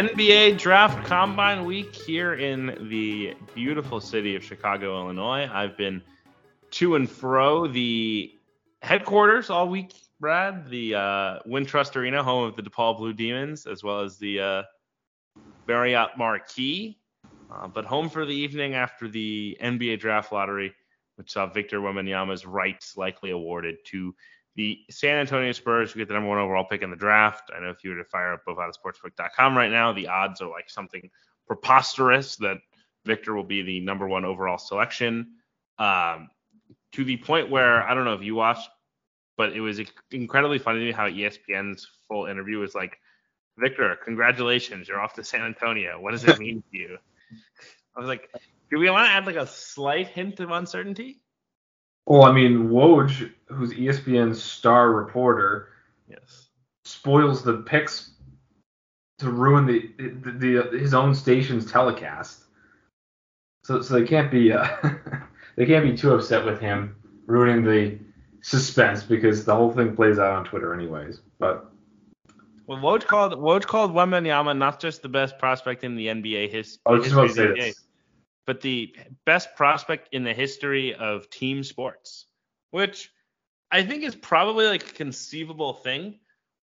NBA Draft Combine Week here in the beautiful city of Chicago, Illinois. I've been to and fro the headquarters all week, Brad, the uh, Wintrust Arena, home of the DePaul Blue Demons, as well as the uh, Marriott Marquis, uh, but home for the evening after the NBA Draft Lottery, which saw Victor Wembanyama's rights likely awarded to the San Antonio Spurs, who get the number one overall pick in the draft. I know if you were to fire up bovadasportsbook.com right now, the odds are like something preposterous that Victor will be the number one overall selection. Um, to the point where I don't know if you watched, but it was incredibly funny to me how ESPN's full interview was like, Victor, congratulations, you're off to San Antonio. What does it mean to you? I was like, do we want to add like a slight hint of uncertainty? Well, I mean, Woj, who's ESPN's star reporter, yes, spoils the picks to ruin the, the, the his own station's telecast. So so they can't be uh, they can't be too upset with him ruining the suspense because the whole thing plays out on Twitter anyways. But well, Woj called Woj called Wembanyama not just the best prospect in the NBA his, I was just about to say this but the best prospect in the history of team sports, which I think is probably like a conceivable thing,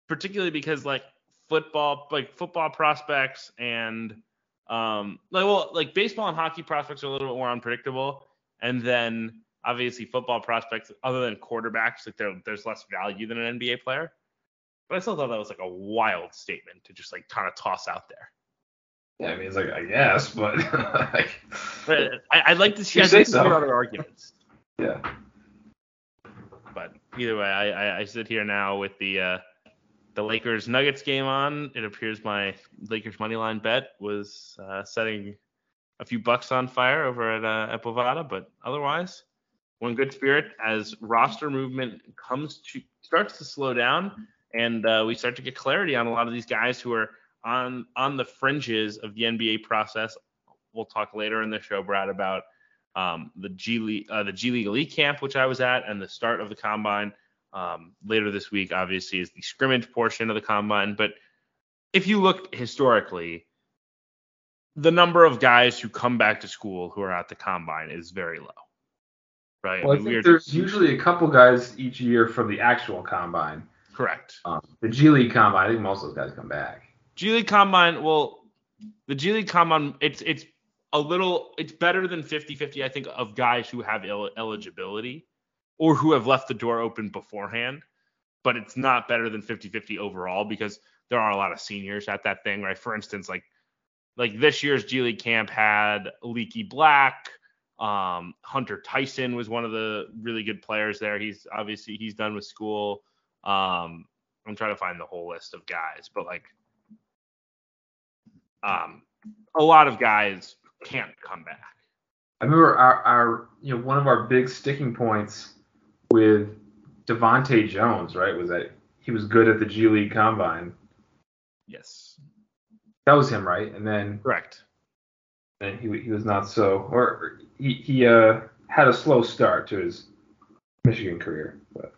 particularly because like football, like football prospects and um, like well, like baseball and hockey prospects are a little bit more unpredictable, and then obviously football prospects, other than quarterbacks, like there's less value than an NBA player. But I still thought that was like a wild statement to just like kind of toss out there. Yeah, I mean, it's like I guess, but like, but I, would like to see, some so. other arguments. Yeah. But either way, I, I, I sit here now with the uh, the Lakers Nuggets game on. It appears my Lakers money line bet was uh, setting a few bucks on fire over at uh, at Bovada, but otherwise, one good spirit as roster movement comes to starts to slow down, and uh, we start to get clarity on a lot of these guys who are on on the fringes of the NBA process. We'll talk later in the show, Brad, about um, the G League, uh, the G League Elite Camp, which I was at, and the start of the combine. Um, later this week, obviously, is the scrimmage portion of the combine. But if you look historically, the number of guys who come back to school who are at the combine is very low. Right. Well, I, mean, I think there's usually a couple guys each year from the actual combine. Correct. Um, the G League combine, I think most of those guys come back. G League Combine, well, the G League Combine, it's it's a little, it's better than 50-50, I think, of guys who have el- eligibility or who have left the door open beforehand. But it's not better than 50-50 overall because there are a lot of seniors at that thing, right? For instance, like like this year's G League camp had Leaky Black. Um, Hunter Tyson was one of the really good players there. He's obviously he's done with school. Um, I'm trying to find the whole list of guys, but like um, a lot of guys can't come back. I remember our, our you know one of our big sticking points with Devonte Jones, right, was that he was good at the G League Combine. Yes. That was him, right? And then correct. And he he was not so, or he he uh had a slow start to his Michigan career, but.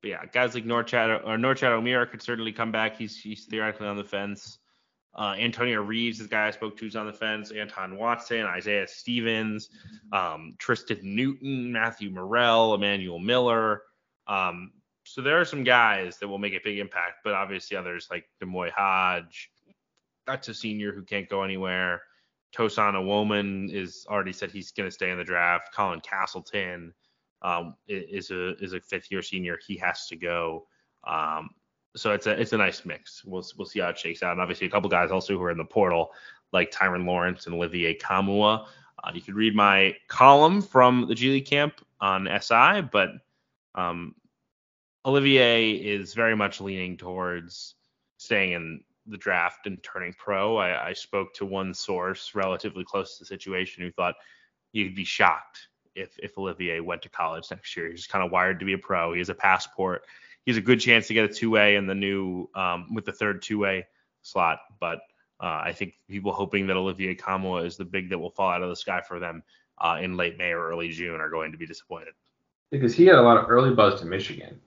but yeah, guys like Norchad or Norchad Omier could certainly come back. He's he's theoretically on the fence. Uh, Antonio Reeves, the guy I spoke to, is on the fence. Anton Watson, Isaiah Stevens, um, Tristan Newton, Matthew Murrell, Emmanuel Miller. Um, so there are some guys that will make a big impact, but obviously others like D'Moi Hodge, that's a senior who can't go anywhere. Tosan Evbuomwan is already said he's going to stay in the draft. Colin Castleton um, is a is a fifth year senior. He has to go. Um, so it's a it's a nice mix. We'll we'll see how it shakes out. And obviously, a couple guys also who are in the portal, like Tyrin Lawrence and Olivier Nkamhoua. Uh, you could read my column from the G League camp on SI, but um, Olivier is very much leaning towards staying in the draft and turning pro. I, I spoke to one source relatively close to the situation who thought you'd be shocked if if Olivier went to college next year. He's kind of wired to be a pro. He has a passport he has a good chance to get a two way in the new um, with the third two way slot. But uh, I think people hoping that Olivier Nkamhoua is the big that will fall out of the sky for them uh, in late May or early June are going to be disappointed. Because he had a lot of early buzz to Michigan,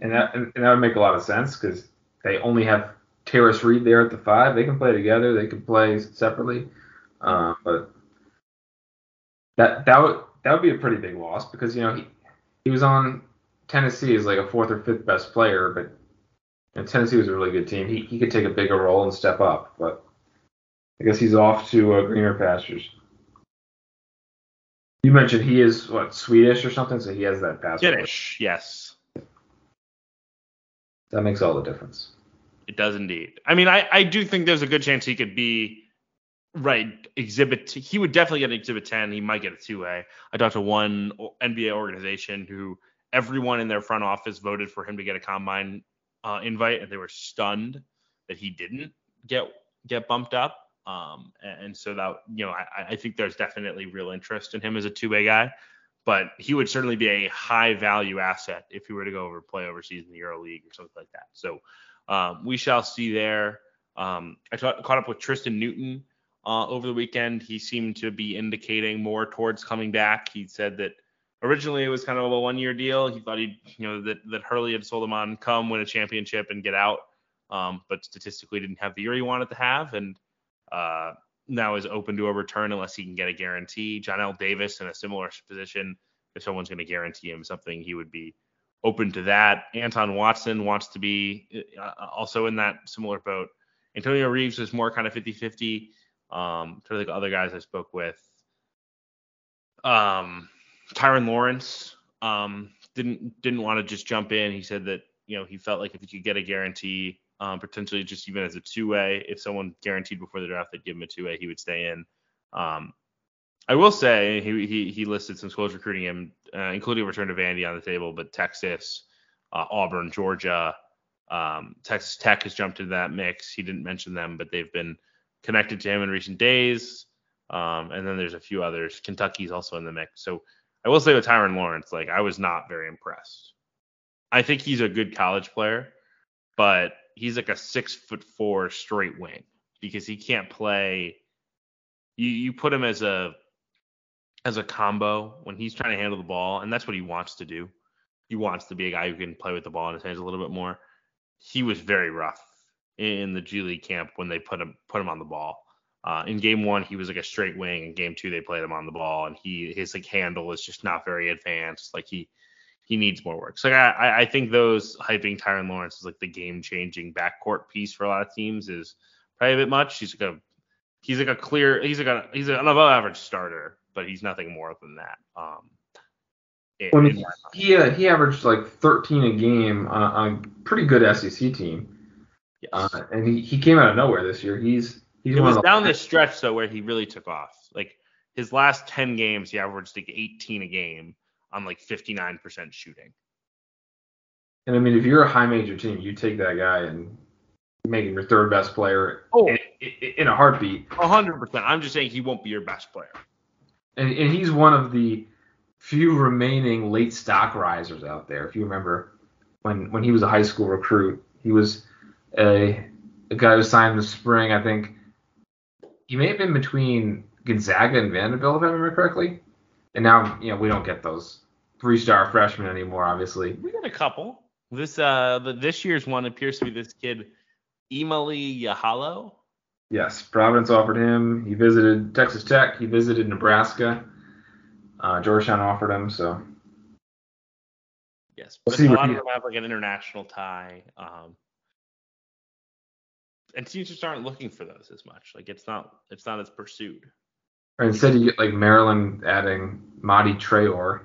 and that and that would make a lot of sense because they only have Tarris Reed there at the five. They can play together. They can play separately. Um, but that that would that would be a pretty big loss because you know he he was on Tennessee is like a fourth or fifth best player, but know, Tennessee was a really good team. He he could take a bigger role and step up, but I guess he's off to uh, greener pastures. You mentioned he is what Swedish or something, so he has that passport. Finnish, yes. That makes all the difference. It does indeed. I mean, I, I do think there's a good chance he could be right exhibit. He would definitely get an exhibit 10. He might get a two A. I talked to one NBA organization who everyone in their front office voted for him to get a combine uh, invite, and they were stunned that he didn't get get bumped up. Um, and, so that you know, I, I think there's definitely real interest in him as a two-way guy but he would certainly be a high value asset if he were to go over play overseas in the Euro League or something like that. So um, we shall see there. Um, I t- caught up with Tristan Newton uh, over the weekend. He seemed to be indicating more towards coming back. He said that originally it was kind of a one year deal. He thought he, you know, that, that Hurley had sold him on come win a championship and get out. Um, but statistically didn't have the year he wanted to have. And uh, now is open to a return unless he can get a guarantee. Johnell Davis in a similar position, if someone's going to guarantee him something, he would be open to that. Anton Watson wants to be uh, also in that similar boat. Antonio Reeves is more kind of 50-50. Um, to the other guys I spoke with, um, Tyrin Lawrence um, didn't didn't want to just jump in. He said that you know he felt like if he could get a guarantee, um, potentially just even as a two way, if someone guaranteed before the draft they'd give him a two way, he would stay in. Um, I will say he he, he listed some schools recruiting him, uh, including return to Vandy on the table, but Texas, uh, Auburn, Georgia, um, Texas Tech has jumped into that mix. He didn't mention them, but they've been connected to him in recent days. Um, and then there's a few others. Kentucky's also in the mix. So I will say with Tyrin Lawrence, like I was not very impressed. I think he's a good college player, but he's like a six foot four straight wing because he can't play. You you put him as a as a combo when he's trying to handle the ball, and that's what he wants to do. He wants to be a guy who can play with the ball in his hands a little bit more. He was very rough in the G League camp when they put him put him on the ball. Uh, in game one, he was like a straight wing. In game two, they played him on the ball, and he his like handle is just not very advanced. Like he he needs more work. So like, I I think those hyping Tyrin Lawrence is like the game changing backcourt piece for a lot of teams is probably a bit much. He's like a he's like a clear he's like a he's an above average starter but he's nothing more than that. Um, it, I mean, he uh, he averaged like 13 a game on a, on a pretty good SEC team. Yes. Uh, and he, he came out of nowhere this year. He's he's it was down the stretch though where he really took off. Like his last 10 games, he averaged like 18 a game on like 59% shooting. And I mean, if you're a high major team, you take that guy and make him your third best player oh. in, in a heartbeat. 100%. I'm just saying he won't be your best player and, and he's one of the few remaining late stock risers out there. If you remember when when he was a high school recruit, he was a, a guy who signed in the spring. I think he may have been between Gonzaga and Vanderbilt, if I remember correctly. And now, you know, we don't get those three-star freshmen anymore. Obviously, we got a couple. This uh, the, this year's one appears to be this kid, Emily Yahalo. Yes, Providence offered him. He visited Texas Tech. He visited Nebraska. Uh, Georgetown offered him. So yes, we'll see a lot of them have like an international tie. Um, and teams just aren't looking for those as much. Like it's not it's not as pursued. Or instead, you get like Maryland adding Mady Traore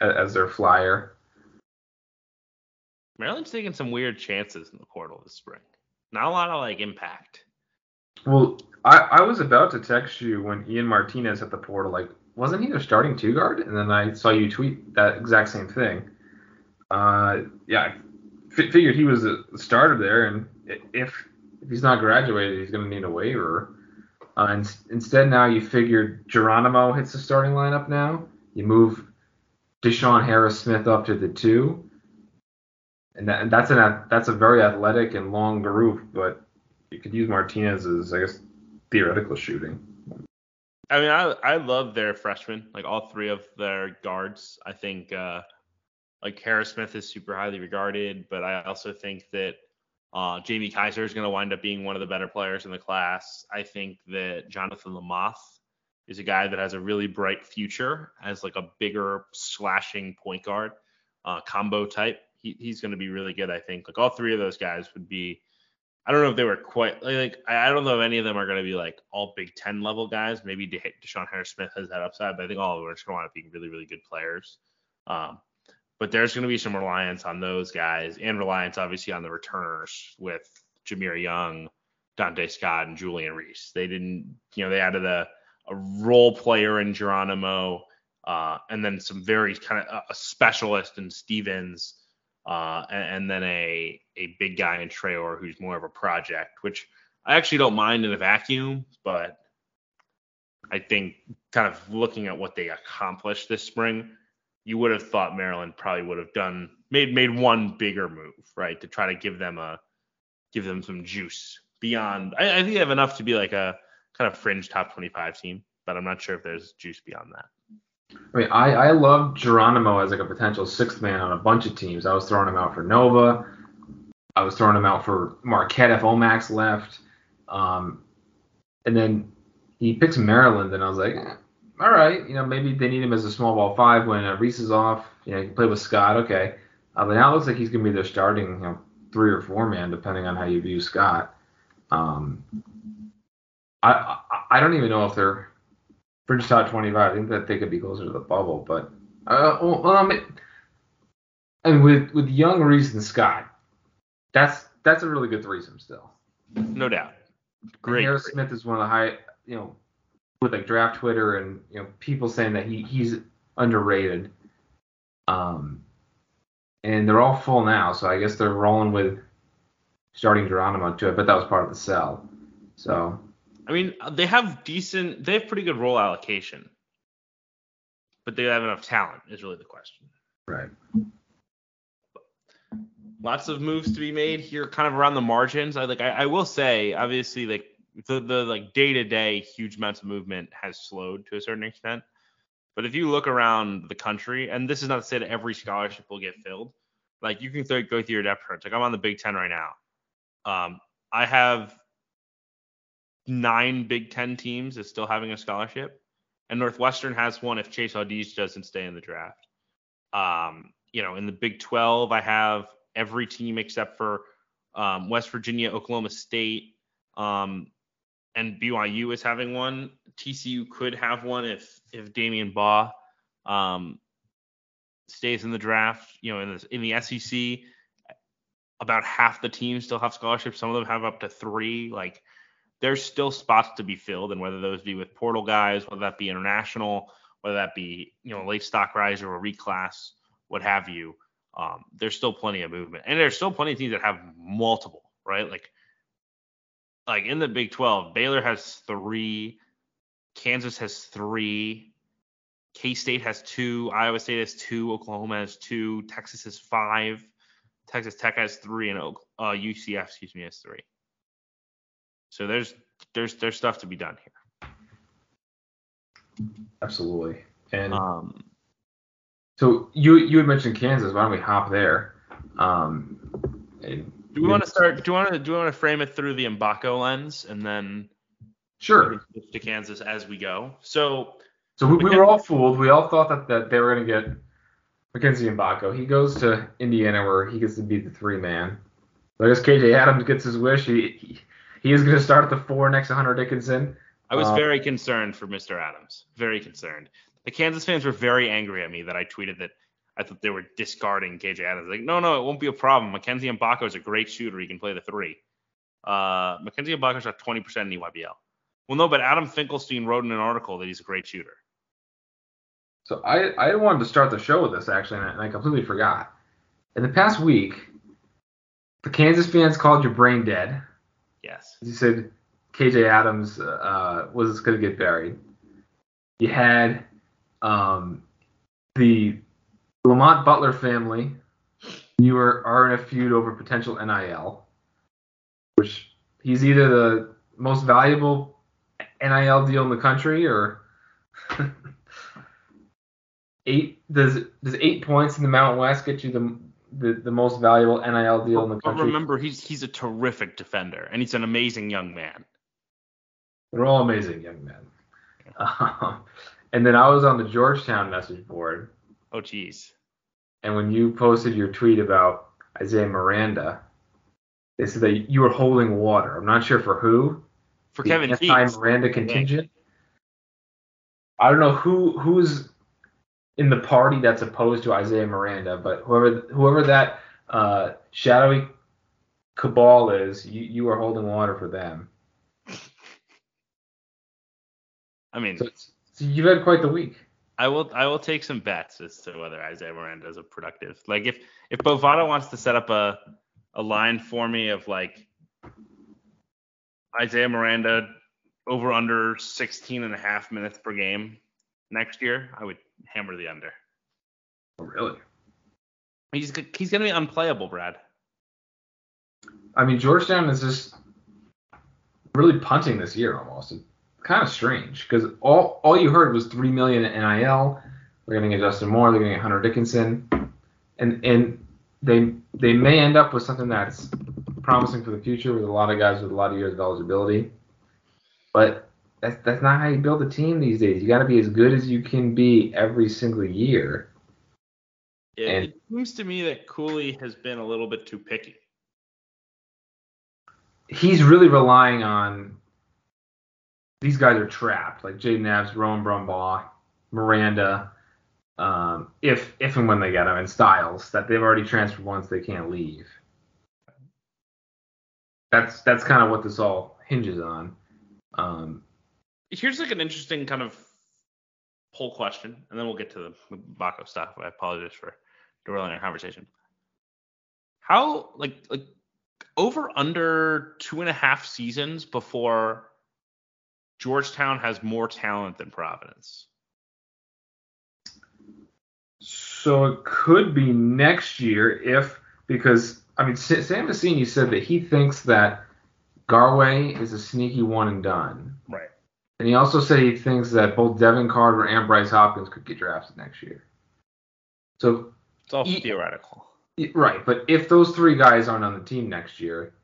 as their flyer. Maryland's taking some weird chances in the portal this spring. Not a lot of like impact. Well, I, I was about to text you when Ian Martinez hit the portal. Like, wasn't he their starting two guard? And then I saw you tweet that exact same thing. Uh, yeah, f- figured he was a starter there, and if if he's not graduated, he's going to need a waiver. Uh, and instead, now you figure Geronimo hits the starting lineup. Now you move DeShawn Harris Smith up to the two, and, that, and that's an that's a very athletic and long group, but you could use Martinez as, I guess, theoretical shooting. I mean, I I love their freshmen, like all three of their guards. I think uh, like Harris Smith is super highly regarded, but I also think that Uh, Jamie Kaiser is going to wind up being one of the better players in the class. I think that Jonathan Lamothe is a guy that has a really bright future as like a bigger slashing point guard uh, combo type. He, he's going to be really good. I think like all three of those guys would be. I don't know if they were quite like I don't know if any of them are going to be like all Big Ten level guys. Maybe De- DeShawn Harris Smith has that upside, but I think all of them are just going to wind up being really really good players. Um, but there's going to be some reliance on those guys and reliance obviously on the returners with Jahmir Young, Donta Scott, and Julian Reese. They didn't, you know, they added a, a role player in Geronimo, uh, and then some very kind of a specialist in Stevens, uh, and, and, then a a big guy in Traore who's more of a project, which I actually don't mind in a vacuum, but I think kind of looking at what they accomplished this spring, you would have thought Maryland probably would have done made made one bigger move, right, to try to give them a give them some juice beyond. I, I think they have enough to be like a kind of fringe top 25 team, but I'm not sure if there's juice beyond that. I mean, I, I love Geronimo as like a potential sixth man on a bunch of teams. I was throwing him out for Nova. I was throwing him out for Marquette if Omax left. Um, and then he picks Maryland, and I was like, eh, all right, you know, maybe they need him as a small ball five when uh, Reese is off. You know, he can play with Scott. Okay, uh, but now it looks like he's going to be their starting, you know, three or four man, depending on how you view Scott. Um, I, I, I don't even know if they're fringe top 25. I think that they could be closer to the bubble, but uh, well, I mean, and with with Young, Reese, and Scott, that's that's a really good threesome still. No doubt. Great. And Harris Smith is one of the high, you know, with like draft Twitter and you know people saying that he he's underrated. Um, and they're all full now, so I guess they're rolling with starting Geronimo too. I bet that was part of the sell. So. I mean, they have decent, they have pretty good role allocation, but they have enough talent is really the question. Right. Lots of moves to be made here, kind of around the margins. I like. I, I will say, obviously, like the the like day to day huge amounts of movement has slowed to a certain extent. But if you look around the country, and this is not to say that every scholarship will get filled, like you can th- go through your depth charts. Like I'm on the Big Ten right now. Um, I have nine Big Ten teams is still having a scholarship, and Northwestern has one if Chase Audige doesn't stay in the draft. Um, you know, in the Big 12, I have every team except for um, West Virginia, Oklahoma State, um, and BYU is having one. TCU could have one if if Damion Baugh um, stays in the draft. You know, in the in the SEC, about half the teams still have scholarships. Some of them have up to three. Like, there's still spots to be filled, and whether those be with portal guys, whether that be international, whether that be you know late stock rise or a reclass, what have you. Um, there's still plenty of movement, and there's still plenty of teams that have multiple, right? Like like in the Big 12, Baylor has three, Kansas has three, K State has two, Iowa State has two, Oklahoma has two, Texas has five, Texas Tech has three, and uh, UCF, excuse me, has three. So there's there's there's stuff to be done here. Absolutely. And um, so you you had mentioned Kansas. Why don't we hop there? Um, and do we want to start? Do we want to do we want to frame it through the Mgbako lens and then sure to Kansas as we go? So so we, we were all fooled. We all thought that, that they were going to get Mackenzie Mgbako. He goes to Indiana where he gets to be the three man. I guess KJ Adams gets his wish. He he, he is going to start at the four next to Hunter Dickinson. I was um, very concerned for Mr. Adams. Very concerned. The Kansas fans were very angry at me that I tweeted that I thought they were discarding KJ Adams. Like, no, no, it won't be a problem. Mackenzie Mgbako is a great shooter. He can play the three. Uh, Mackenzie Mgbako shot 20% in EYBL. Well, no, but Adam Finkelstein wrote in an article that he's a great shooter. So I, I wanted to start the show with this actually, and I, and I completely forgot. In the past week, the Kansas fans called you brain dead. Yes. You said KJ Adams uh, was going to get buried. You had um, the Lamont Butler family, you are, are in a feud over potential NIL, which he's either the most valuable NIL deal in the country or eight does does eight points in the Mountain West get you the the, the most valuable NIL deal in the But country. remember, he's he's a terrific defender, and he's an amazing young man. They're all amazing young men. Um, and then I was on the Georgetown message board, Oh, geez. And when you posted your tweet about Isaiah Miranda, they said that you were holding water. I'm not sure for who. For the Kevin anti-Miranda contingent. I don't know who who's in the party that's opposed to Isaiah Miranda, but whoever whoever that uh, shadowy cabal is, you, you are holding water for them. I mean, So, so you've had quite the week. I will I will take some bets as to whether Isaiah Miranda is a productive. Like if if Bovada wants to set up a a line for me of like Isaiah Miranda over under 16 and a half minutes per game next year, I would hammer the under. Oh, really? He's he's gonna be unplayable, Brad. I mean, Georgetown is just really punting this year almost. Kind of strange because all all you heard was three million in NIL. They're going to get Justin Moore. They're going to get Hunter Dickinson, and and they they may end up with something that's promising for the future with a lot of guys with a lot of years of eligibility. But that's that's not how you build a team these days. You got to be as good as you can be every single year. It, And- it seems to me that Cooley has been a little bit too picky. he's really relying on these guys are trapped, like Jayden Epps, Rowan Brumbaugh, Miranda, um, if if and when they get them, and Styles, that they've already transferred once, they can't leave. That's that's kind of what this all hinges on. Um, Here's like an interesting kind of poll question, and then we'll get to the Mgbako stuff. I apologize for derailing our conversation. How like like over under two and a half seasons before Georgetown has more talent than Providence? so it could be next year if because I mean Sa- Sam Vecenie said that he thinks that Garwey is a sneaky one and done. Right. And he also said he thinks that both Devin Carter and Bryce Hopkins could get drafted next year. So, It's all Ye- theoretical. right, but if those three guys aren't on the team next year,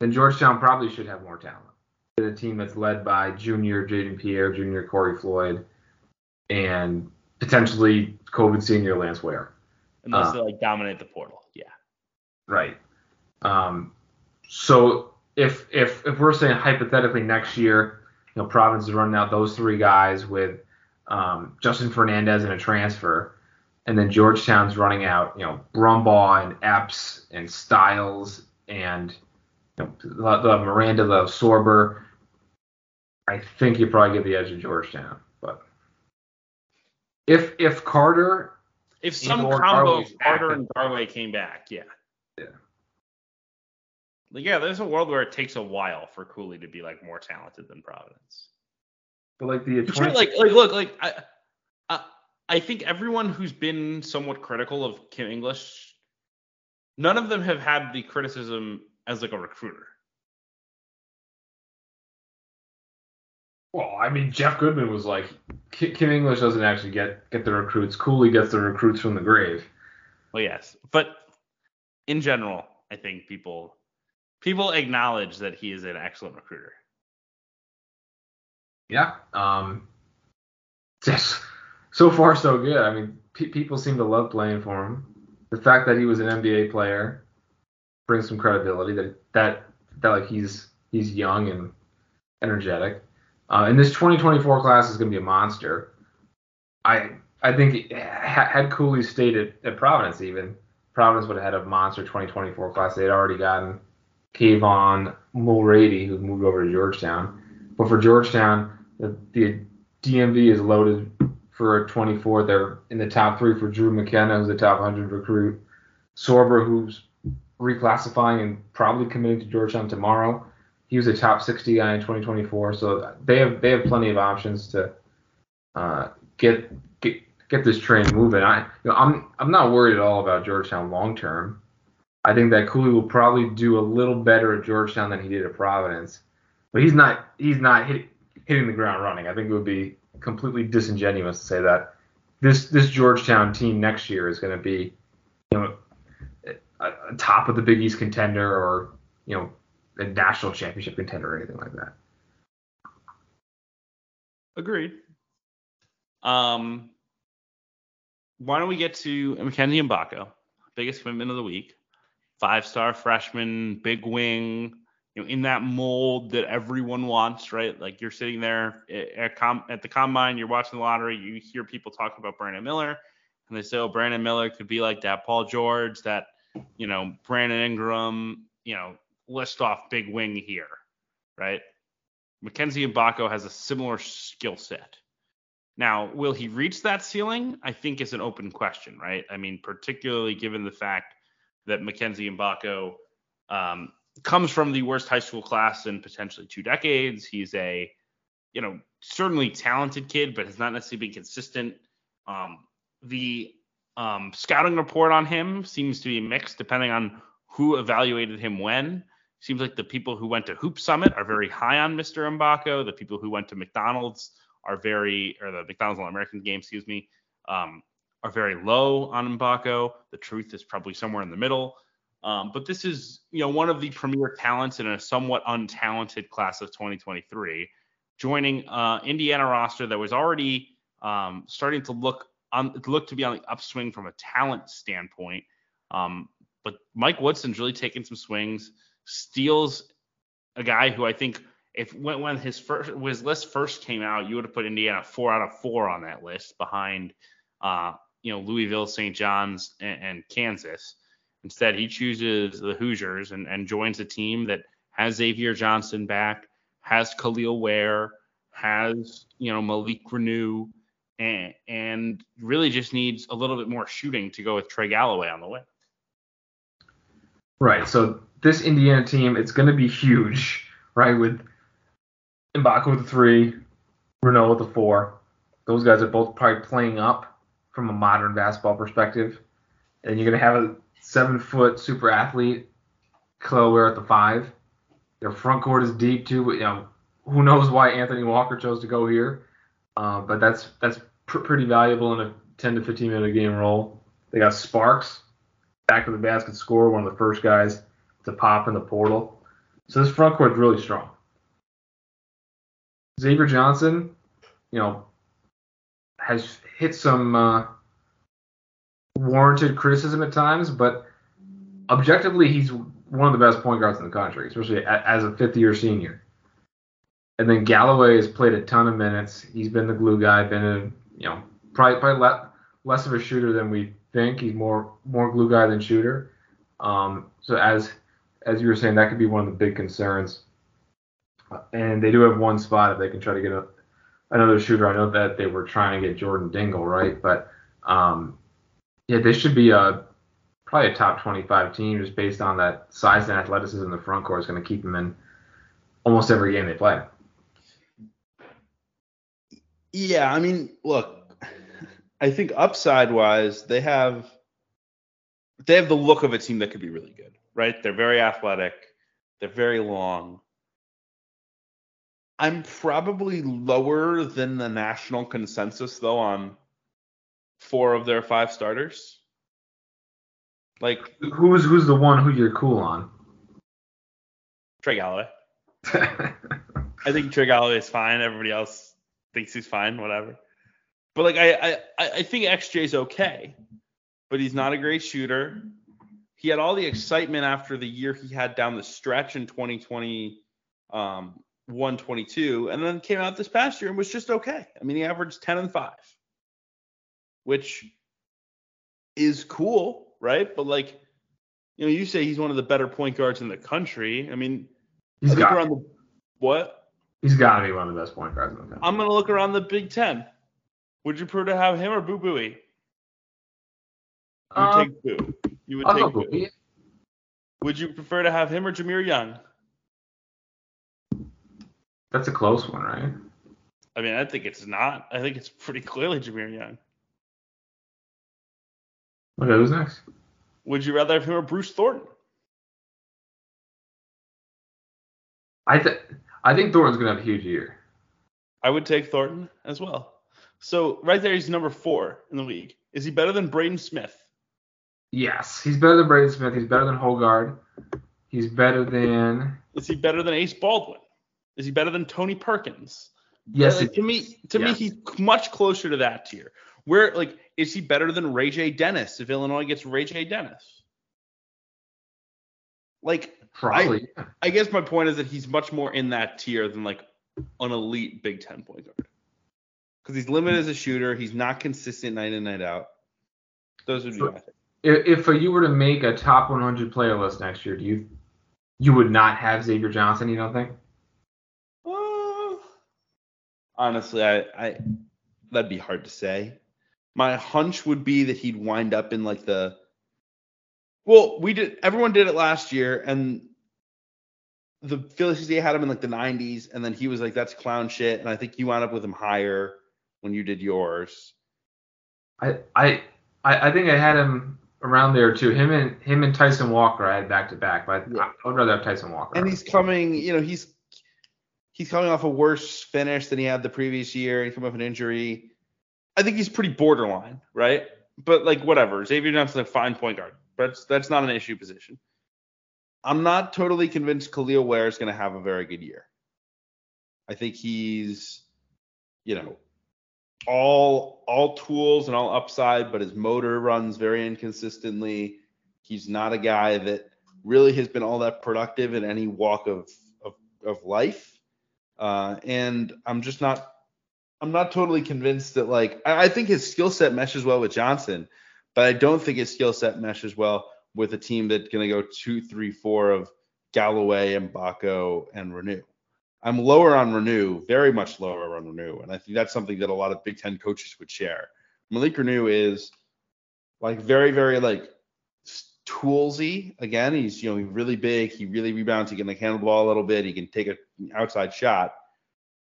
then Georgetown probably should have more talent. A team that's led by junior Jaden Pierre, junior Corey Floyd, and potentially COVID senior Lance Ware. Unless Uh, they like dominate the portal. Yeah. Right. Um, so if if if we're saying hypothetically next year, you know, Providence is running out those three guys with um, Justin Fernandez in a transfer, and then Georgetown's running out, you know, Brumbaugh and Epps and Styles and you know, the, Miranda, the Sorber. I think you probably get the edge of Georgetown, but if if Carter If some combo Garwey's Carter and Garway came back, yeah. Yeah. Like, yeah, there's a world where it takes a while for Cooley to be like more talented than Providence. but like the 20 like, like, look, like, I, I, I think everyone who's been somewhat critical of Kim English, none of them have had the criticism as like a recruiter. Well, I mean, Jeff Goodman was like, Kim English doesn't actually get get the recruits. Cooley gets the recruits from the grave. Well, yes, but in general, I think people people acknowledge that he is an excellent recruiter. Yeah. Um. Just so far so good. I mean, pe- people seem to love playing for him. The fact that he was an NBA player brings some credibility. That that that like he's he's young and energetic. Uh, and this 2024 class is going to be a monster. I I think had Cooley stayed at, at Providence even, Providence would have had a monster 2024 class. They'd already gotten Kayvon Mulrady, who moved over to Georgetown. But for Georgetown, the, the DMV is loaded for a 24. They're in the top three for Drew McKenna, who's a top 100 recruit. Sorber, who's reclassifying and probably committing to Georgetown tomorrow. He was a top 60 guy in 2024, so they have they have plenty of options to uh, get get get this train moving. I you know, I'm I'm not worried at all about Georgetown long term. I think that Cooley will probably do a little better at Georgetown than he did at Providence, but he's not he's not hit, hitting the ground running. I think it would be completely disingenuous to say that this this Georgetown team next year is going to be you know a, top of the Big East contender or you know a national championship contender or anything like that. Agreed. Um, why don't we get to Mackenzie Mgbako, biggest commitment of the week, five-star freshman, big wing, you know, in that mold that everyone wants, right? Like you're sitting there at, com- at the combine, you're watching the lottery, you hear people talking about Brandon Miller, and they say, oh, Brandon Miller could be like that Paul George, that, you know, Brandon Ingram, you know, list off big wing here, right? Mackenzie Mgbako has a similar skill set. Now, will he reach that ceiling? I think is an open question, right? I mean, particularly given the fact that Mackenzie Mgbako um, comes from the worst high school class in potentially two decades. He's a, you know, certainly talented kid, but has not necessarily been consistent. Um, the um, scouting report on him seems to be mixed depending on who evaluated him when. Seems like the people who went to Hoop Summit are very high on Mr. Mgbako. The people who went to McDonald's are very, or the McDonald's All American game, excuse me, um, are very low on Mgbako. The truth is probably somewhere in the middle. Um, but this is, you know, one of the premier talents in a somewhat untalented class of 2023, joining uh, Indiana roster that was already um, starting to look on look to be on the upswing from a talent standpoint. Um, but Mike Woodson's really taking some swings, steals a guy who I think if when, when his first when his list first came out, you would have put Indiana four out of four on that list behind uh, you know Louisville, St. John's, and, and, Kansas. Instead, he chooses the Hoosiers and, and joins a team that has Xavier Johnson back, has Kel'el Ware, has you know Malik Reneau, and, really just needs a little bit more shooting to go with Trey Galloway on the way. Right. So this Indiana team, it's going to be huge, right? With Mgbako with the three, Reneau with the four. Those guys are both probably playing up from a modern basketball perspective. And you're going to have a seven foot super athlete, Kel'el at the five. Their front court is deep too. But, you know, who knows why Anthony Walker chose to go here? Uh, but that's that's pr- pretty valuable in a 10 to 15 minute game role. They got Sparks, back of the basket score, one of the first guys to pop in the portal. So this front court is really strong. Xavier Johnson, you know, has hit some uh, warranted criticism at times, but objectively, he's one of the best point guards in the country, especially as a fifth year senior. And then Galloway has played a ton of minutes. He's been the glue guy, been a, you know, probably, probably less of a shooter than we think. He's more more glue guy than shooter. Um, so as as you were saying, that could be one of the big concerns. And they do have one spot if they can try to get a, another shooter. I know that they were trying to get Jordan Dingle, right? But um, yeah, this should be a probably a top 25 team just based on that size and athleticism the front court is going to keep them in almost every game they play. Yeah, I mean, look, I think upside wise, they have they have the look of a team that could be really good, right? They're very athletic, they're very long. I'm probably lower than the national consensus though on four of their five starters. Like who's who's the one who you're cool on? Trey Galloway. I think Trey Galloway is fine. Everybody else thinks he's fine, whatever. But like I I I think XJ's okay, but he's not a great shooter. He had all the excitement after the year he had down the stretch in 2020 um 122 and then came out this past year and was just okay. I mean, he averaged 10 and 5, which is cool, right? But like, you know, you say he's one of the better point guards in the country. I mean, he's I got around the what? He's got to be one of the best point guards in the country. I'm gonna look around the Big Ten. Would you prefer to have him or Boo Buie? You uh, take Boo. You would take Boo. Would you prefer to have him or Jahmir Young? That's a close one, right? I mean, I think it's not. I think it's pretty clearly Jahmir Young. Okay, who's next? Would you rather have him or Bruce Thornton? I th- I think Thornton's gonna have a huge year. I would take Thornton as well. So right there, he's number four in the league. Is he better than Braden Smith? Yes, he's better than Braden Smith. He's better than Hoggard. He's better than. Is he better than Ace Baldwin? Is he better than Tony Perkins? Yes, Like, to me, to me, he's much closer to that tier. Where like, is he better than Ray J. Dennis if Illinois gets Ray J. Dennis? Like, probably. I guess my point is that he's much more in that tier than like an elite Big Ten point guard. Because he's limited as a shooter, he's not consistent night in night out. Those would be my things. if, if you were to make a top 100 player list next year, do you you would not have Xavier Johnson? You don't think? Uh, honestly, I, I that'd be hard to say. My hunch would be that he'd wind up in like the well, we did everyone did it last year, and the Philly CCA had him in like the 90s, and then he was like, "That's clown shit," and I think you wound up with him higher when you did yours. I I I I think I had him around there too. Him and him and Tyson Walker I had back to back, but Yeah. I, would rather have Tyson Walker. And he's coming, you know, he's he's coming off a worse finish than he had the previous year. He's coming off an injury. I think he's pretty borderline, right? But like whatever. Xavier Johnson's a fine point guard. That's, that's not an issue position. I'm not totally convinced Kel'el Ware is going to have a very good year. I think he's, you know, all all tools and all upside, but his motor runs very inconsistently. He's not a guy that really has been all that productive in any walk of of, of life. Uh, and I'm just not I'm not totally convinced that like I, I think his skill set meshes well with Johnson, but I don't think his skill set meshes well with a team that's gonna go two, three, four of Galloway and Mgbako and Reneau. I'm lower on Reneau, very much lower on Reneau, and I think that's something that a lot of Big Ten coaches would share. Malik Reneau is like very, very like toolsy. Again, he's you know really big, he really rebounds, he can like handle the ball a little bit, he can take an outside shot.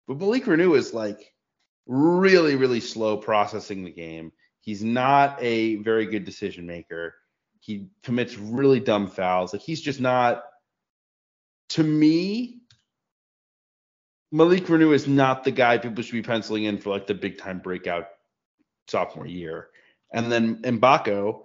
But Malik Reneau is like really, really slow processing the game. He's not a very good decision maker. He commits really dumb fouls. Like he's just not. To me, Malik Reneau is not the guy people should be penciling in for like the big time breakout sophomore year. And then Mgbako,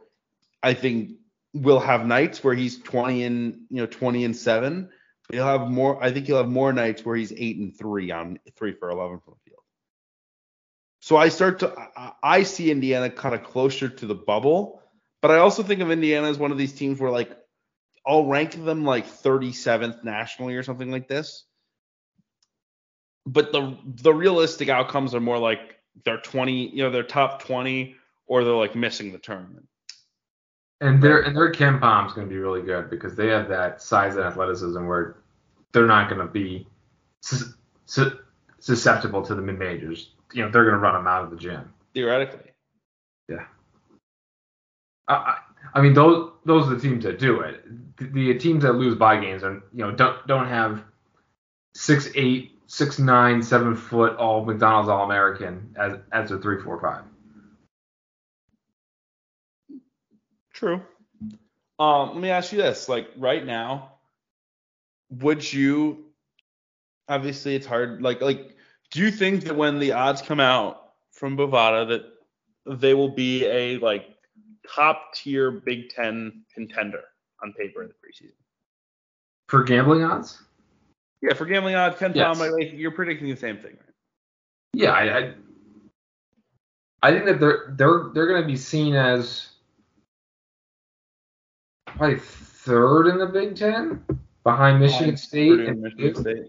I think will have nights where he's 20 and you know 20 and seven. He'll have more. I think he'll have more nights where he's eight and three on three for 11 from. So I start to I, see Indiana kind of closer to the bubble, but I also think of Indiana as one of these teams where like I'll rank them like 37th nationally or something like this. But the the realistic outcomes are more like they're 20, you know, they're top 20 or they're like missing the tournament. and their and their KenPom's going to be really good because they have that size and athleticism where they're not going to be sus- sus- susceptible to the mid majors. You know, they're going to run them out of the gym. Theoretically. Yeah. I, I, I mean, those those are the teams that do it. The, the teams that lose by games are you know don't don't have six eight six nine seven foot all McDonald's All American as as a three four five. True. Um, let me ask you this: like right now, would you? Obviously, it's hard. Like, like, do you think that when the odds come out from Bovada that they will be a like top tier Big Ten contender on paper in the preseason? For gambling odds? Yeah, for gambling odds, Ken Yes. Palm, like, you're predicting the same thing, right? Yeah, I, I I think that they're they're they're going to be seen as probably third in the Big Ten behind Michigan State Purdue, and Michigan State.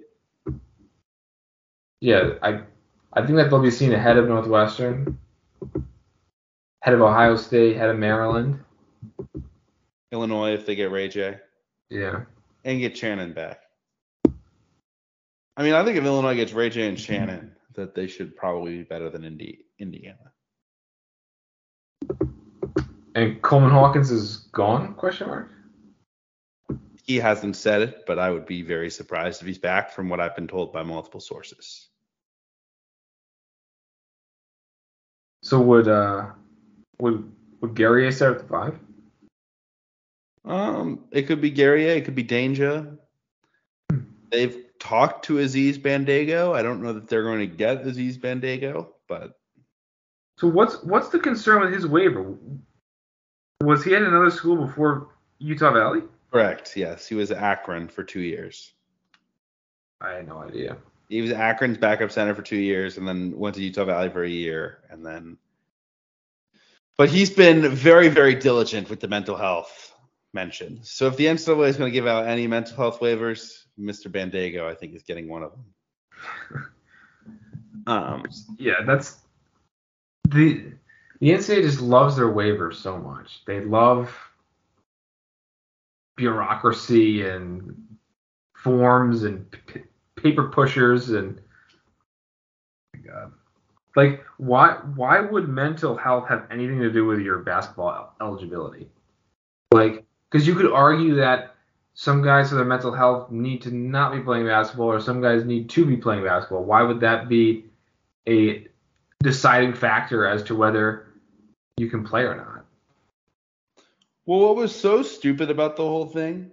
Yeah, I I think that they'll be seen ahead of Northwestern, ahead of Ohio State, ahead of Maryland. Illinois if they get Ray J Yeah. and get Shannon back. I mean, I think if Illinois gets Ray J and Shannon, that they should probably be better than Indi- Indiana. And Coleman Hawkins is gone? Question mark. He hasn't said it, but I would be very surprised if he's back from what I've been told by multiple sources. So would uh would would Gary start at the five? Um, it could be Guerrier, it could be Dainja. They've talked to Aziz Bandaogo. I don't know that they're going to get Aziz Bandaogo, but So what's what's the concern with his waiver? Was he at another school before Utah Valley? Correct. Yes, he was at Akron for two years. I had no idea. He was Akron's backup center for two years, and then went to Utah Valley for a year, and then. But he's been very, very diligent with the mental health mention. So if the NCAA is going to give out any mental health waivers, Mr. Bandaogo, I think, is getting one of them. Um, Yeah, that's the the NCAA just loves their waivers so much. They love bureaucracy and forms and p- paper pushers and oh God. Like why why would mental health have anything to do with your basketball eligibility? Like because you could argue that some guys with their mental health need to not be playing basketball or some guys need to be playing basketball. Why would that be a deciding factor as to whether you can play or not? Well, what was so stupid about the whole thing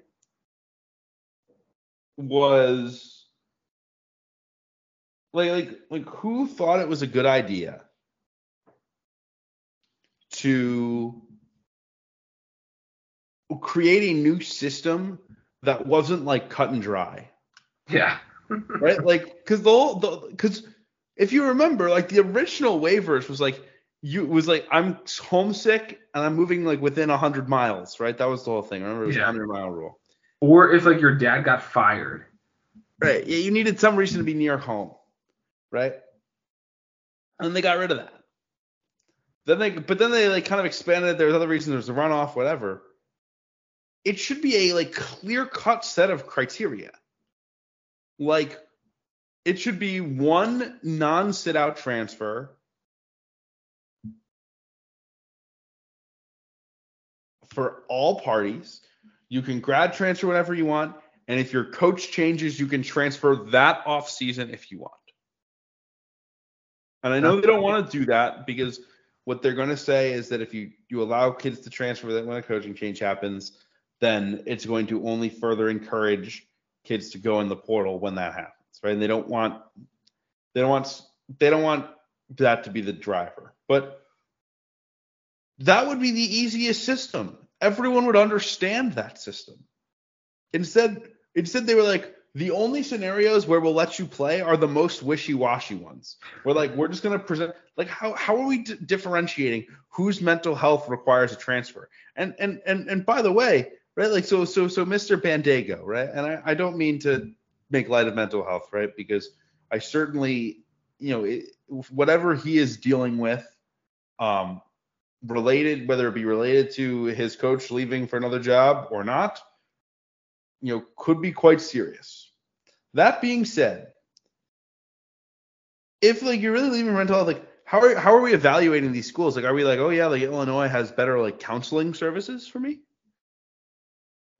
was like like like who thought it was a good idea to create a new system that wasn't like cut and dry? Yeah. right? Like because the whole because if you remember like the original waivers was like you was like i'm homesick and i'm moving like within 100 miles right? That was the whole thing. Remember it was Yeah. a 100 mile rule. Or if like your dad got fired. right. Yeah you needed some reason to be near home right? And they got rid of that. Then they but then they like kind of expanded. There's other reasons. There's a runoff whatever. It should be a like clear cut set of criteria. Like it should be one non sit out transfer. For all parties. You can grad transfer whenever you want, and if your coach changes, you can transfer that off season if you want. And I know they don't want to do that because what they're going to say is that if you you allow kids to transfer that when a coaching change happens, then it's going to only further encourage kids to go in the portal when that happens, right? And they don't want they don't want they don't want that to be the driver. But that would be the easiest system. Everyone would understand that system. Instead, instead they were like, the only scenarios where we'll let you play are the most wishy-washy ones. We're like, we're just gonna present like how how are we d- differentiating whose mental health requires a transfer? And and and and by the way, right? Like so so so Mr. Bandaogo, right? And I, I don't mean to make light of mental health, right? Because I certainly, you know, it, whatever he is dealing with, um, related, whether it be related to his coach leaving for another job or not, you know, could be quite serious. That being said, if like you're really leaving rental, like how are how are we evaluating these schools? Like, are we like, oh yeah, like Illinois has better like counseling services for me?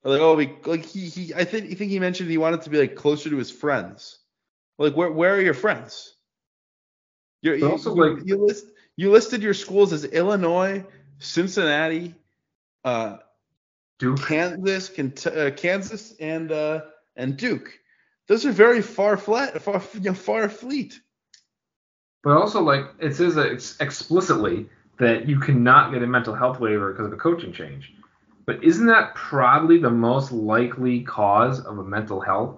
Or like, oh, we like he he I think you think he mentioned he wanted to be like closer to his friends. Like, where where are your friends? You're, you, also, you, like- you list you listed your schools as Illinois, Cincinnati, uh, Duke. Kansas, Kent- uh, Kansas, and uh, and Duke. Those are very far flat, far you know, far fleet. But also, like, it says explicitly that you cannot get a mental health waiver because of a coaching change. But isn't that probably the most likely cause of a mental health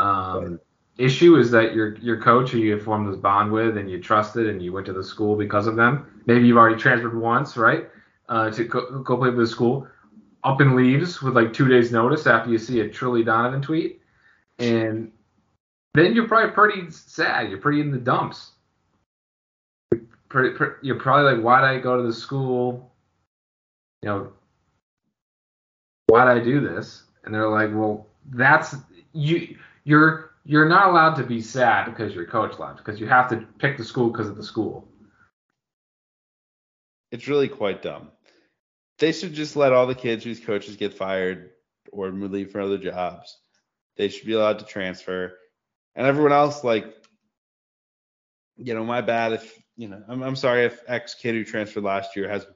um, issue? Is that your your coach who you formed this bond with and you trusted and you went to the school because of them? Maybe you've already transferred once, right? Uh, to go, go play for the school. Up and leaves with like two days notice after you see a Trilly Donovan tweet, and then you're probably pretty sad. You're pretty in the dumps pretty, pretty, you're probably like, why'd I go to the school? You know, why'd I do this? And they're like, well, that's you. You're you're not allowed to be sad because your coach left because you have to pick the school because of the school. It's really quite dumb. They should just let all the kids whose coaches get fired or leave for other jobs. They should be allowed to transfer, and everyone else, like, you know, my bad if you know, I'm, I'm sorry if X kid who transferred last year has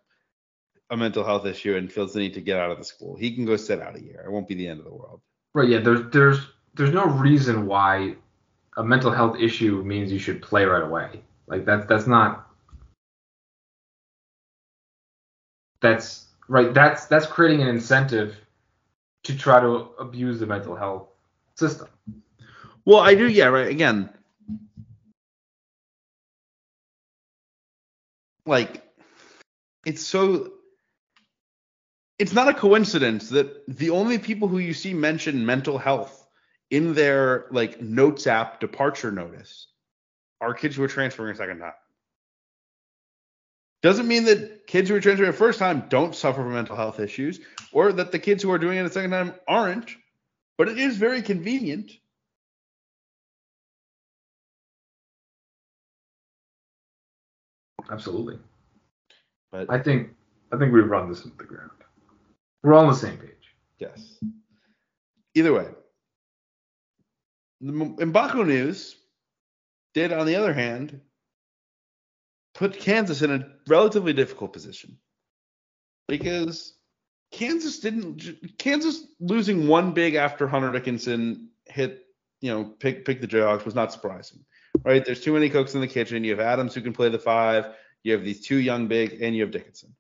a mental health issue and feels the need to get out of the school. He can go sit out a year. It won't be the end of the world. Right? Yeah. There's there's there's no reason why a mental health issue means you should play right away. Like that's that's not that's right? That's that's creating an incentive to try to abuse the mental health system. Well, I do, yeah, right. Again, like it's so it's not a coincidence that the only people who you see mention mental health in their like notes app departure notice are kids who are transferring a second time. Doesn't mean that kids who are transferring a first time don't suffer from mental health issues or that the kids who are doing it a second time aren't, but it is very convenient. Absolutely. But I think I think we've run this into the ground. We're all on the same page. Yes. Either way, the M- Mgbako news did, on the other hand, put Kansas in a relatively difficult position because Kansas didn't. Kansas losing one big after Hunter Dickinson hit, you know, pick pick the Jayhawks was not surprising, right? There's too many cooks in the kitchen. You have Adams who can play the five. You have these two young big, and you have Dickinson.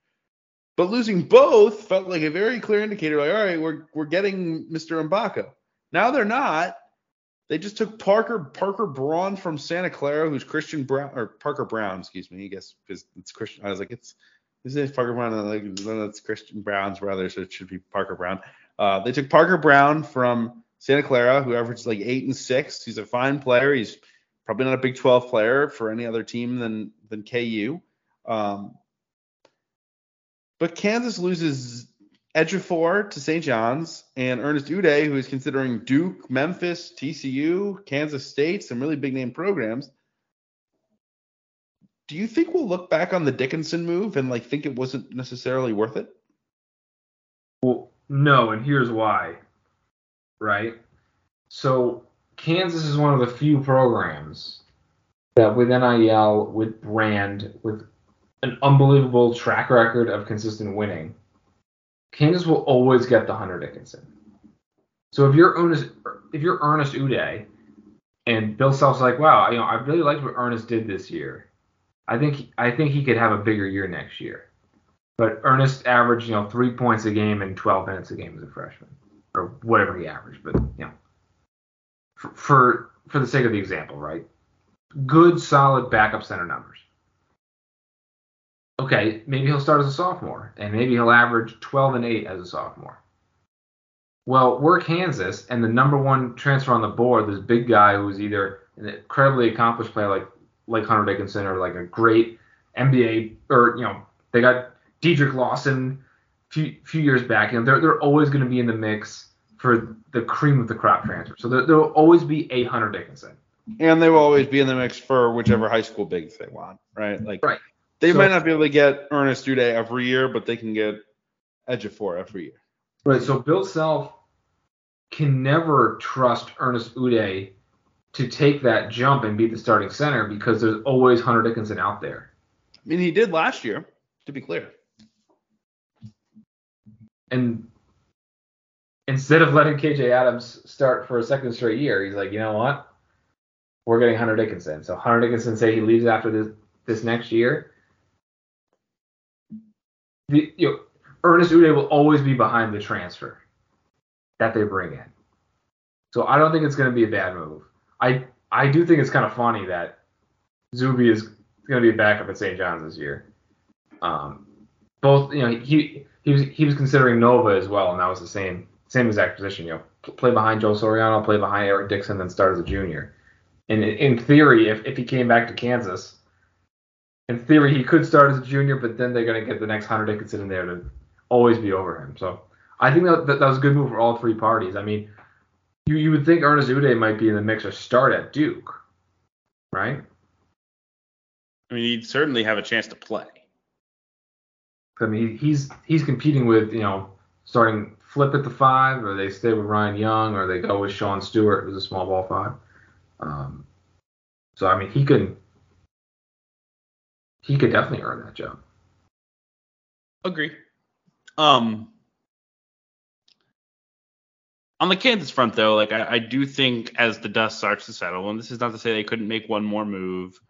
But losing both felt like a very clear indicator, like, all right, we're we're getting Mr. Mgbako. Now they're not. They just took Parker Parker Braun from Santa Clara, who's Christian Brown or Parker Brown, excuse me, I guess because it's Christian. I was like, it's is Parker Brown, like that's Christian Brown's brother, so it should be Parker Brown. Uh, they took Parker Brown from Santa Clara, who averages like eight and six. He's a fine player. He's probably not a Big 12 player for any other team than than KU. Um, but Kansas loses Ejiofor to St. John's and Ernest Ude, who is considering Duke, Memphis, TCU, Kansas State, some really big name programs. Do you think we'll look back on the Dickinson move and like think it wasn't necessarily worth it? Well, no, and here's why. Right? So Kansas is one of the few programs that with NIL, with brand, with an unbelievable track record of consistent winning, Kansas will always get the Hunter Dickinson. So if you're Ernest, if you're Ernest Ude, and Bill Self's like, wow, you know, I really liked what Ernest did this year. I think I think he could have a bigger year next year. But Ernest averaged, you know, three points a game and 12 minutes a game as a freshman, or whatever he averaged. But you know, for for, for the sake of the example, right? Good, solid backup center numbers okay, maybe he'll start as a sophomore, and maybe he'll average 12 and 8 as a sophomore. Well, we're Kansas, and the number one transfer on the board, this big guy who's either an incredibly accomplished player like like Hunter Dickinson or like a great NBA or you know they got Dedric Lawson a few, few years back. You know they're they're always going to be in the mix for the cream of the crop transfer. So there, will always be a Hunter Dickinson. And they will always be in the mix for whichever high school bigs they want, right? Like right. They So- might not be able to get Ernest Ude every year, but they can get Ejiofor every year. Right. So Bill Self can never trust Ernest Ude to take that jump and be the starting center because there's always Hunter Dickinson out there. I mean, he did last year, to be clear. And instead of letting KJ Adams start for a second straight year, he's like, you know what? We're getting Hunter Dickinson. So Hunter Dickinson say he leaves after this this next year. The, you know, Ernest Ude will always be behind the transfer that they bring in. So I don't think it's going to be a bad move. I I do think it's kind of funny that Zuby is going to be a backup at St. John's this year. Um, both you know he he was he was considering Nova as well, and that was the same same exact position. You know, play behind Joe Soriano, play behind Eric Dixon, then start as a junior. And in theory, if if he came back to Kansas, in theory he could start as a junior, but then they're going to get the next Hunter Dickinson in there to always be over him. So I think that that, that was a good move for all three parties. I mean, you you would think Ernest Ude might be in the mix or start at Duke, right? I mean, he'd certainly have a chance to play. I mean, he's he's competing with you know starting flip at the five, or they stay with Ryan Young, or they go with Sean Stewart, who's a small ball five. Um, so I mean, he could he could definitely earn that job. Agree. Um, on the Kansas front, though, like I, I do think as the dust starts to settle, and this is not to say they couldn't make one more move,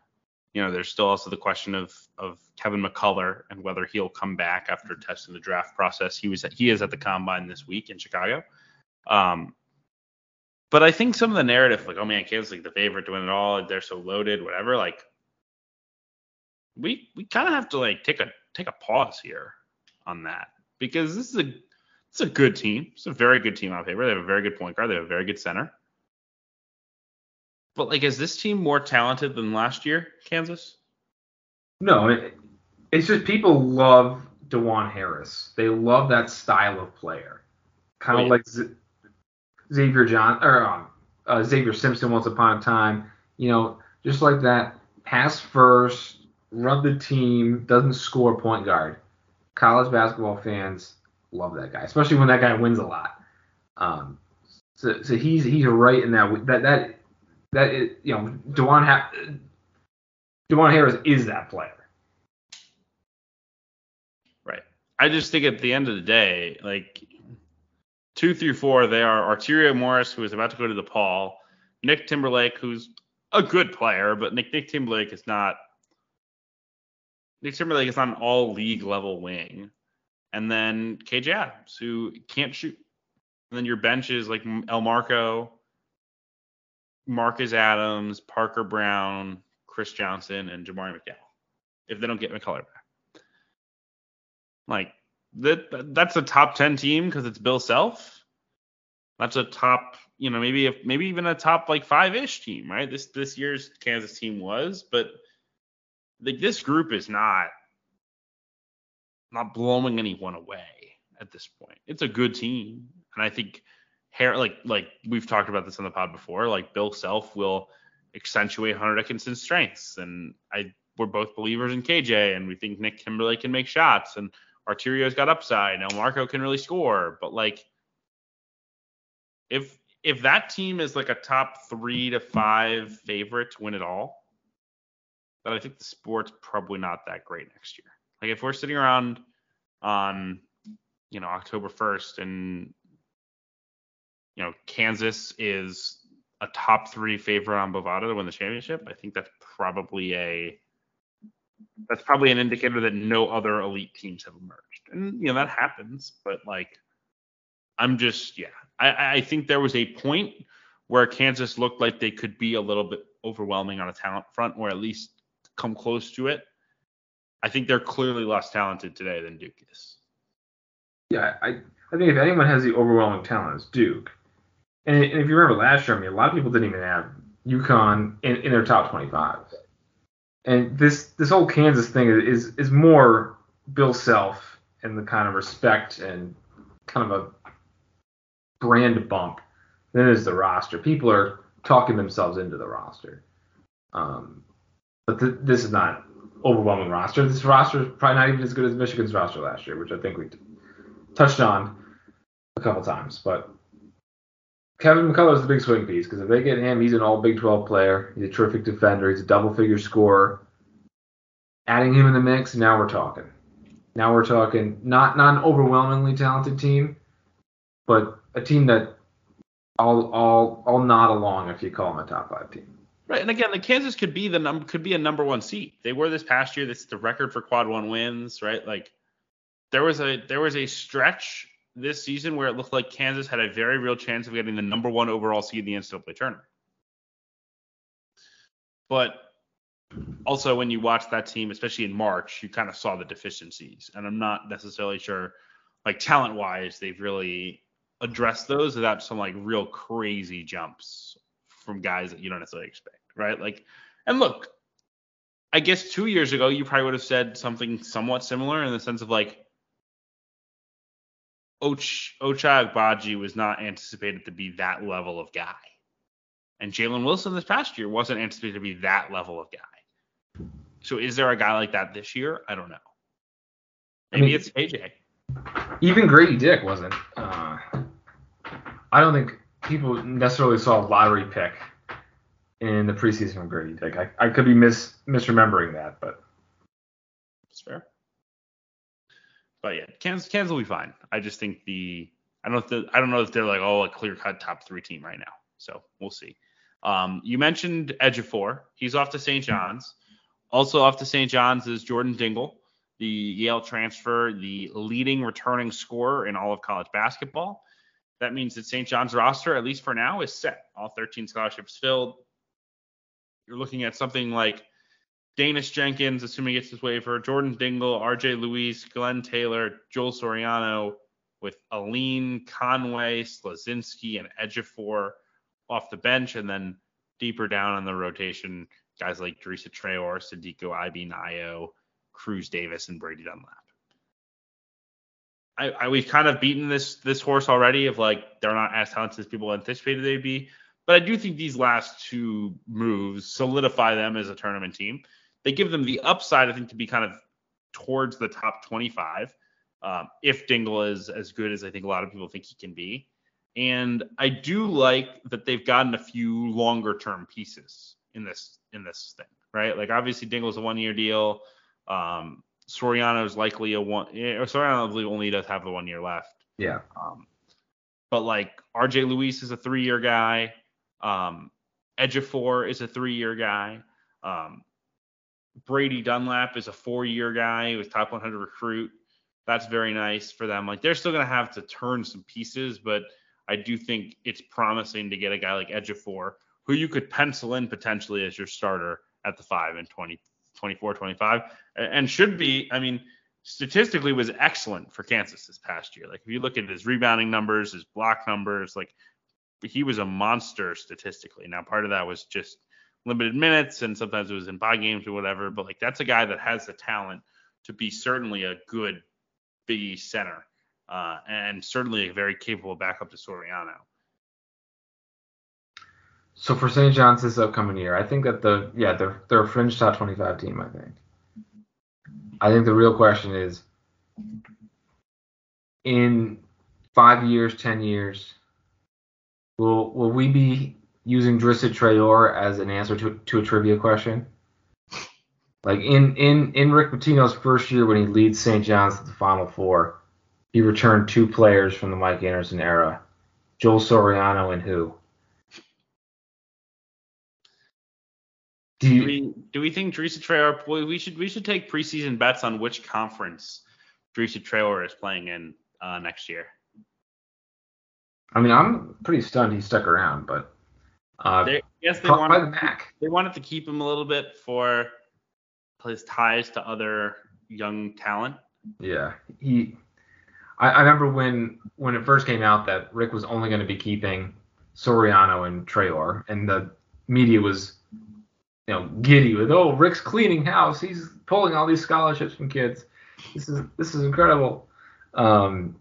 you know, there's still also the question of of Kevin McCullar and whether he'll come back after testing the draft process. He was at, he is at the combine this week in Chicago. Um, but I think some of the narrative, like, oh man, Kansas like the favorite to win it all, they're so loaded, whatever. Like, we we kind of have to like take a take a pause here on that because this is a it's a good team. It's a very good team on paper. They have a very good point guard. They have a very good center. But like, is this team more talented than last year, Kansas? No, it, it's just people love Dajuan Harris. They love that style of player, kind of Wait. like Z- Xavier John or um, uh, Xavier Simpson once upon a time. You know, just like that, pass first, run the team, doesn't score point guard. College basketball fans love that guy, especially when that guy wins a lot. Um, so, so he's he's right in that that that that is, you know Dajuan ha- Dewan Harris is that player. Right. I just think at the end of the day, like two through four, they are Arterio Morris, who is about to go to the Paul, Nick Timberlake, who's a good player, but Nick Nick Timberlake is not Nick Timberlake is not an all league level wing. And then KJ Adams, who can't shoot. And then your bench is like Elmarko, Marcus Adams, Parker Brown, Chris Johnson, and Jamari McDowell. If they don't get McCullar back. Like that that's a top 10 team because it's Bill Self. That's a top, you know, maybe if maybe even a top like five-ish team, right? This this year's Kansas team was, but like this group is not not blowing anyone away at this point. It's a good team, and I think like like we've talked about this on the pod before. Like Bill Self will accentuate Hunter Dickinson's strengths, and I we're both believers in KJ, and we think Nick Timberlake can make shots, and Arterio's got upside. Now Marco can really score, but like if if that team is like a top three to five favorite to win it all, then I think the sport's probably not that great next year. Like if we're sitting around on you know October 1st and you know Kansas is a top three favorite on Bovada to win the championship, I think that's probably a that's probably an indicator that no other elite teams have emerged. And you know that happens, but like I'm just yeah, I, I think there was a point where Kansas looked like they could be a little bit overwhelming on a talent front, or at least come close to it. I think they're clearly less talented today than Duke is. Yeah, I, I think if anyone has the overwhelming talent, it's Duke. And, and if you remember last year, I mean, a lot of people didn't even have UConn in, in their top 25. And this this whole Kansas thing is is more Bill Self and the kind of respect and kind of a brand bump than is the roster. People are talking themselves into the roster. Um, but th- this is not overwhelming roster. This roster is probably not even as good as Michigan's roster last year, which I think we touched on a couple times. But Kevin McCullar is the big swing piece because if they get him, he's an all Big 12 player. He's a terrific defender. He's a double figure scorer. Adding him in the mix, now we're talking. Now we're talking not not an overwhelmingly talented team, but a team that I'll all all nod along if you call them a top five team. Right, and again, the Kansas could be the number could be a number one seed. They were this past year. This is the record for quad one wins, right? Like there was a there was a stretch this season where it looked like Kansas had a very real chance of getting the number one overall seed in the NCAA tournament. But also, when you watch that team, especially in March, you kind of saw the deficiencies, and I'm not necessarily sure, like talent wise, they've really addressed those without some like real crazy jumps from guys that you don't necessarily expect, right? Like, and look, I guess two years ago you probably would have said something somewhat similar in the sense of like Och Ochai Agbaji was not anticipated to be that level of guy, and Jalen Wilson this past year wasn't anticipated to be that level of guy. So is there a guy like that this year? I don't know. Maybe mean- it's AJ. Even Grady Dick wasn't. Uh, I don't think people necessarily saw a lottery pick in the preseason Grady Dick. I, I could be mis misremembering that, but That's fair. But yeah, Kansas, Kansas will be fine. I just think the I don't know if the, I don't know if they're like oh a clear cut top three team right now. So we'll see. Um, you mentioned Ejiofor. He's off to St. John's. also off to St. John's is Jordan Dingle, the Yale transfer, the leading returning scorer in all of college basketball. That means that St. John's roster, at least for now, is set. All 13 scholarships filled. You're looking at something like Daniss Jenkins, assuming he gets his waiver, Jordan Dingle, RJ Luis, Glenn Taylor, Joel Soriano, with Alleyne, Conway, Slazinski, and Ejiofor off the bench, and then deeper down on the rotation, guys like Drissa Traore, Sadiku Ibine Ayo, Cruz Davis, and Brady Dunlap. I, I, we've kind of beaten this this horse already of like they're not as talented as people anticipated they'd be. But I do think these last two moves solidify them as a tournament team. They give them the upside, I think, to be kind of towards the top 25 um, if Dingle is as good as I think a lot of people think he can be. And I do like that they've gotten a few longer term pieces in this in this thing, right? Like obviously Dingle's a one year deal. Um, Soriano is likely a one. Yeah, Soriano I believe only does have the one year left. Yeah. Um, but like RJ Luis is a three year guy. Um, Ejiofor is a three year guy. Um, Brady Dunlap is a four year guy. He was top 100 recruit. That's very nice for them. Like they're still going to have to turn some pieces, but I do think it's promising to get a guy like Ejiofor, who you could pencil in potentially as your starter at the five in 20, 24, 25, and should be, I mean, statistically was excellent for Kansas this past year. Like if you look at his rebounding numbers, his block numbers, like he was a monster statistically. Now part of that was just limited minutes and sometimes it was in bye games or whatever, but like that's a guy that has the talent to be certainly a good Big East center uh, and certainly a very capable backup to Soriano. So for St. John's this upcoming year, I think that the yeah they're they're a fringe top 25 team. I think. I think the real question is, in five years, ten years, will will we be using Drissa Traore as an answer to to a trivia question? Like in in in Rick Pitino's first year when he leads St. John's to the Final Four, he returned two players from the Mike Anderson era, Joel Soriano and who? Do, you, do we do we think Drissa Traore? We should we should take preseason bets on which conference Drissa Traore is playing in uh, next year. I mean, I'm pretty stunned he stuck around, but uh, they, yes, they wanted, the MAC. they wanted to keep him a little bit for his ties to other young talent. Yeah, he. I, I remember when when it first came out that Rick was only going to be keeping Soriano and Traore, and the media was, you know, giddy with, oh, Rick's cleaning house. He's pulling all these scholarships from kids. This is this is incredible. Um,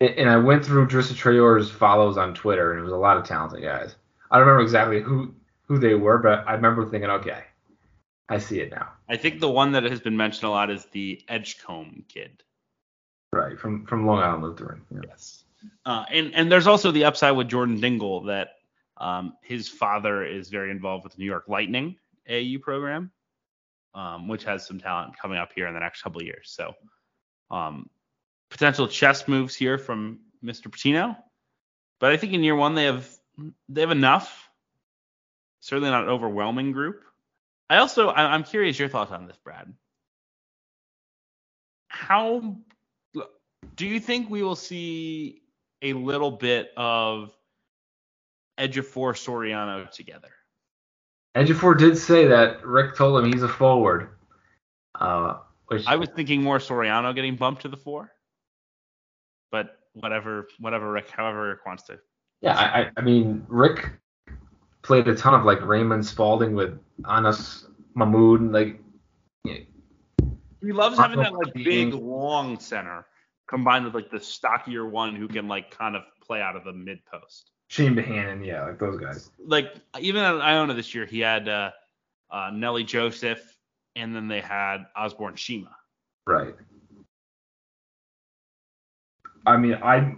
and I went through Drissa Traore's follows on Twitter, and it was a lot of talented guys. I don't remember exactly who who they were, but I remember thinking, okay, I see it now. I think the one that has been mentioned a lot is the Edgecombe kid. Right, from from Long Island Lutheran. Yeah. Yes. Uh, and and there's also the upside with Jordan Dingle that um, his father is very involved with the New York Lightning AU program, um, which has some talent coming up here in the next couple of years. So um, potential chess moves here from Mr. Pitino. But I think in year one they have they have enough. Certainly not an overwhelming group. I also I'm curious your thoughts on this, Brad. How do you think we will see a little bit of Ejiofor Soriano together? Ejiofor did say that Rick told him he's a forward. Uh, which I was thinking more Soriano getting bumped to the four, but whatever, whatever Rick, however Rick wants to. Yeah, I, I mean Rick played a ton of like Raymond Spalding with Anas Mahmoud. Like he loves having that like big long center combined with like the stockier one who can like kind of play out of the mid post. Chane Behanan, yeah, like those guys. Like even at Iona this year, he had uh, uh, Nelly Joseph, and then they had Osborn Shema. Right. I mean, I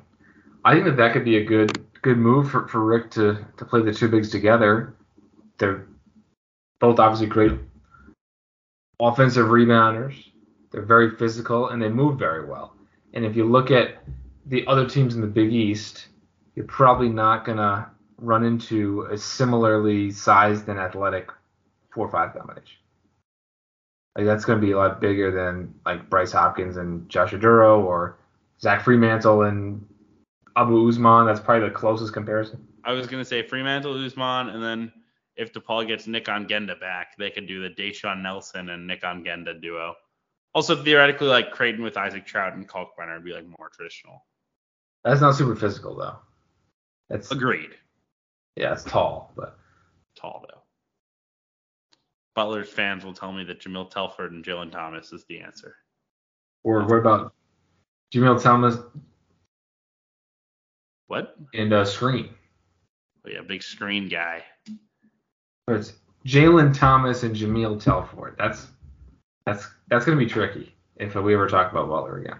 I think that that could be a good good move for, for Rick to to play the two bigs together. They're both obviously great offensive rebounders. They're very physical and they move very well. And if you look at the other teams in the Big East, you're probably not gonna run into a similarly sized and athletic four five combination. Like that's to be a lot bigger than like Bryce Hopkins and Josh Oduro or Zach Freemantle and Abu Usman. That's probably the closest comparison. I was gonna say Freemantle Usman, and then if DePaul gets Nick Ongenda back, they could do the Deshaun Nelson and Nick Ongenda duo. Also theoretically, like Creighton with Isaac Traudt and Kalkbrenner would be like more traditional. That's not super physical though. That's Agreed. yeah, it's tall, but Tall though. Butler's fans will tell me that Jahmyl Telfort and Jalen Thomas is the answer. or what about Jamil Thomas What? and uh, Screen? Oh, yeah, big screen guy. It's Jalen Thomas and Jahmyl Telfort. That's that's that's gonna be tricky if we ever talk about Butler again.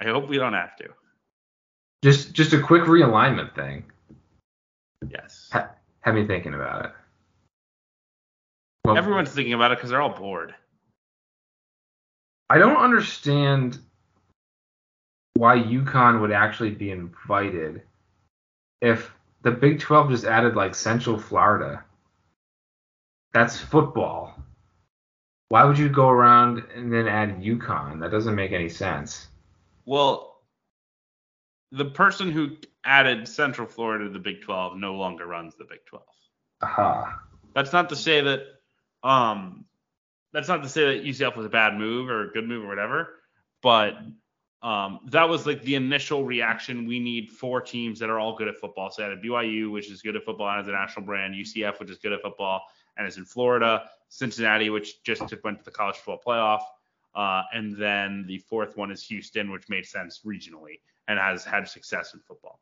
I hope we don't have to. Just just a quick realignment thing. Yes. Ha- have me thinking about it. Well, Everyone's thinking about it because they're all bored. I don't understand why UConn would actually be invited if the Big 12 just added like Central Florida. That's football. Why would you go around and then add UConn? That doesn't make any sense. Well, the person who added Central Florida to the Big 12 no longer runs the Big 12. Aha. That's not to say that um that's not to say that UCF was a bad move or a good move or whatever, but um that was like the initial reaction. We need four teams that are all good at football. So I had BYU, which is good at football and has a national brand, UCF, which is good at football and is in Florida, Cincinnati, which just went to the college football playoff. Uh, and then the fourth one is Houston, which made sense regionally and has had success in football.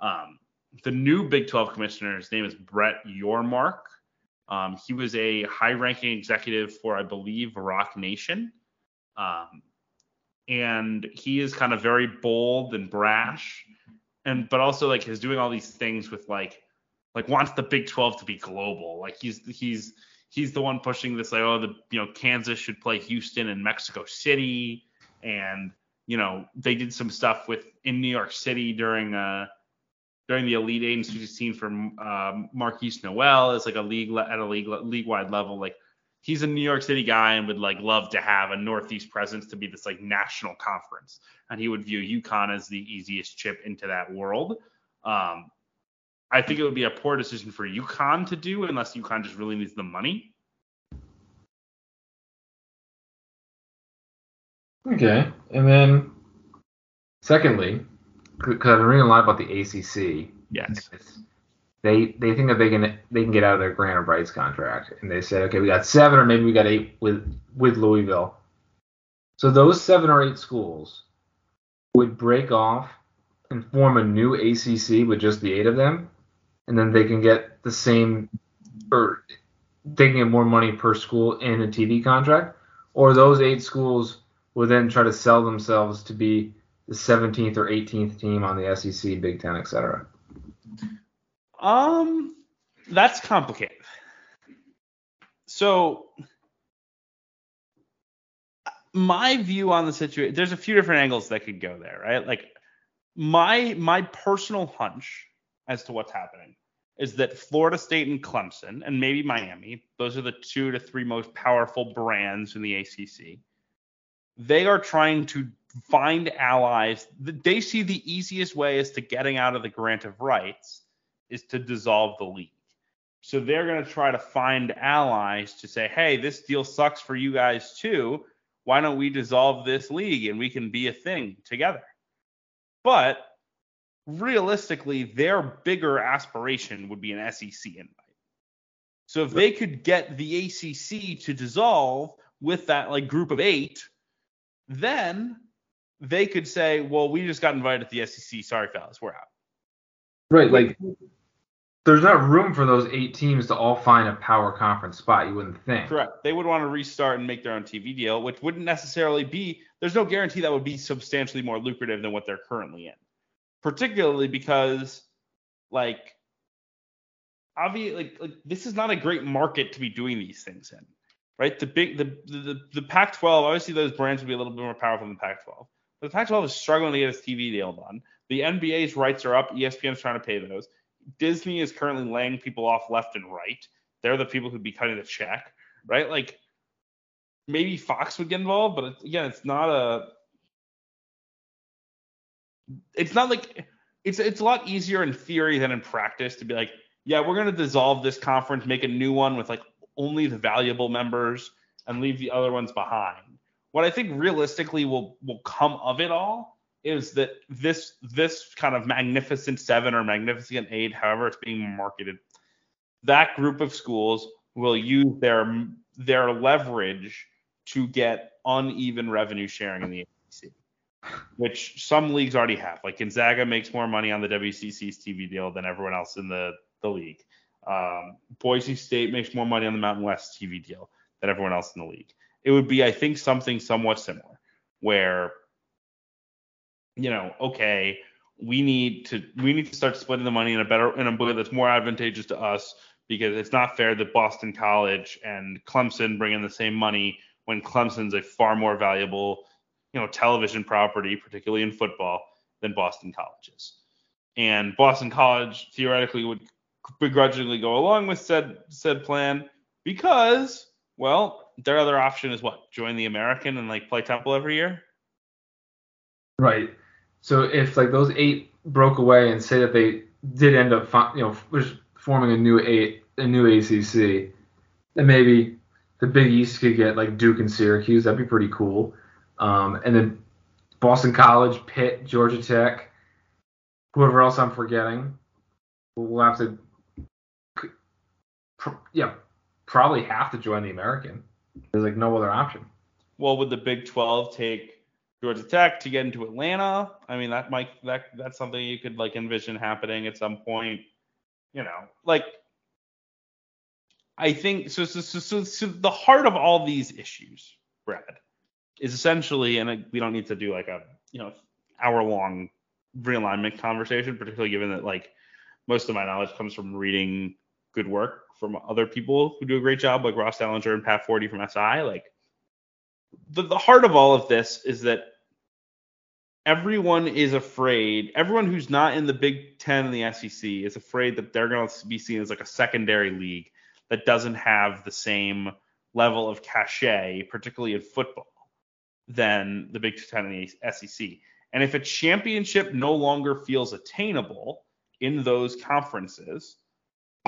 Um, the new Big 12 commissioner, his name is Brett Yormark. Um, he was a high-ranking executive for, I believe, Roc Nation, um, and he is kind of very bold and brash, and but also like is doing all these things with like like wants the Big 12 to be global. Like he's he's he's the one pushing this like oh the you know Kansas should play Houston and Mexico City, and you know they did some stuff with in New York City during uh during the Elite Eight and Sweet 16 for um, Marquise Noel as like a league le- at a league league wide level. Like he's a New York City guy and would like love to have a Northeast presence to be this like national conference, and he would view UConn as the easiest chip into that world. Um, I think it would be a poor decision for UConn to do unless UConn just really needs the money. Okay. And then, secondly, because I've been reading a lot about the ACC. Yes. It's- They they think that they can they can get out of their grant of rights contract, and they said, okay, we got seven or maybe we got eight with with Louisville. So those seven or eight schools would break off and form a new ACC with just the eight of them, and then they can get the same or they can get more money per school in a TV contract, or those eight schools would then try to sell themselves to be the 17th or 18th team on the SEC, Big Ten, etc. Um, that's complicated. So, my view on the situation, there's a few different angles that could go there, right? Like, my my personal hunch as to what's happening is that Florida State and Clemson, and maybe Miami, those are the two to three most powerful brands in the ACC. They are trying to find allies. They see the easiest way is to getting out of the grant of rights is to dissolve the league. So they're going to try to find allies to say, hey, this deal sucks for you guys too. Why don't we dissolve this league and we can be a thing together? But realistically, their bigger aspiration would be an SEC invite. So if they could get the ACC to dissolve with that like group of eight, then they could say, well, we just got invited to the SEC. Sorry, fellas, we're out. Right, like there's not room for those eight teams to all find a power conference spot. You wouldn't think. Correct. They would want to restart and make their own TV deal, which wouldn't necessarily be. There's no guarantee that would be substantially more lucrative than what they're currently in. Particularly because, like, obviously, like, like this is not a great market to be doing these things in, right? The big, the the the Pac-12. Obviously, those brands would be a little bit more powerful than the Pac-12. But the Pac-12 is struggling to get its TV deal done. The NBA's rights are up. ESPN is trying to pay those. Disney is currently laying people off left and right. They're the people who'd be cutting the check, right? Like maybe Fox would get involved, but it's, again, it's not a. It's not like it's it's a lot easier in theory than in practice to be like, yeah, we're gonna dissolve this conference, make a new one with like only the valuable members and leave the other ones behind. What I think realistically will will come of it all is that this this kind of magnificent seven or magnificent eight, however it's being marketed, that group of schools will use their their leverage to get uneven revenue sharing in the ACC, which some leagues already have. Like Gonzaga makes more money on the WCC's TV deal than everyone else in the the league. Um, Boise State makes more money on the Mountain West TV deal than everyone else in the league. It would be, I think, something somewhat similar, where you know, okay, we need to we need to start splitting the money in a better in a way that's more advantageous to us because it's not fair that Boston College and Clemson bring in the same money when Clemson's a far more valuable, you know, television property, particularly in football, than Boston College is. And Boston College theoretically would begrudgingly go along with said said plan because, well, their other option is what? Join the American and like play Temple every year? Right. So if like those eight broke away and say that they did end up, you know, forming a new eight, a new ACC, then maybe the Big East could get like Duke and Syracuse. That'd be pretty cool. Um, and then Boston College, Pitt, Georgia Tech, whoever else I'm forgetting, we'll have to, yeah, probably have to join the American. There's like no other option. Well, would the Big 12 take Georgia Tech to get into Atlanta. I mean, that might that that's something you could like envision happening at some point. You know, like I think so. So, so, so, so the heart of all these issues, Brad, is essentially, and uh, we don't need to do like a you know hour long realignment conversation, particularly given that like most of my knowledge comes from reading good work from other people who do a great job, like Ross Dellenger and Pat Forde from SI. Like the, the heart of all of this is that everyone is afraid. Everyone who's not in the Big Ten and the SEC is afraid that they're going to be seen as like a secondary league that doesn't have the same level of cachet, particularly in football, than the Big Ten and the SEC. And if a championship no longer feels attainable in those conferences,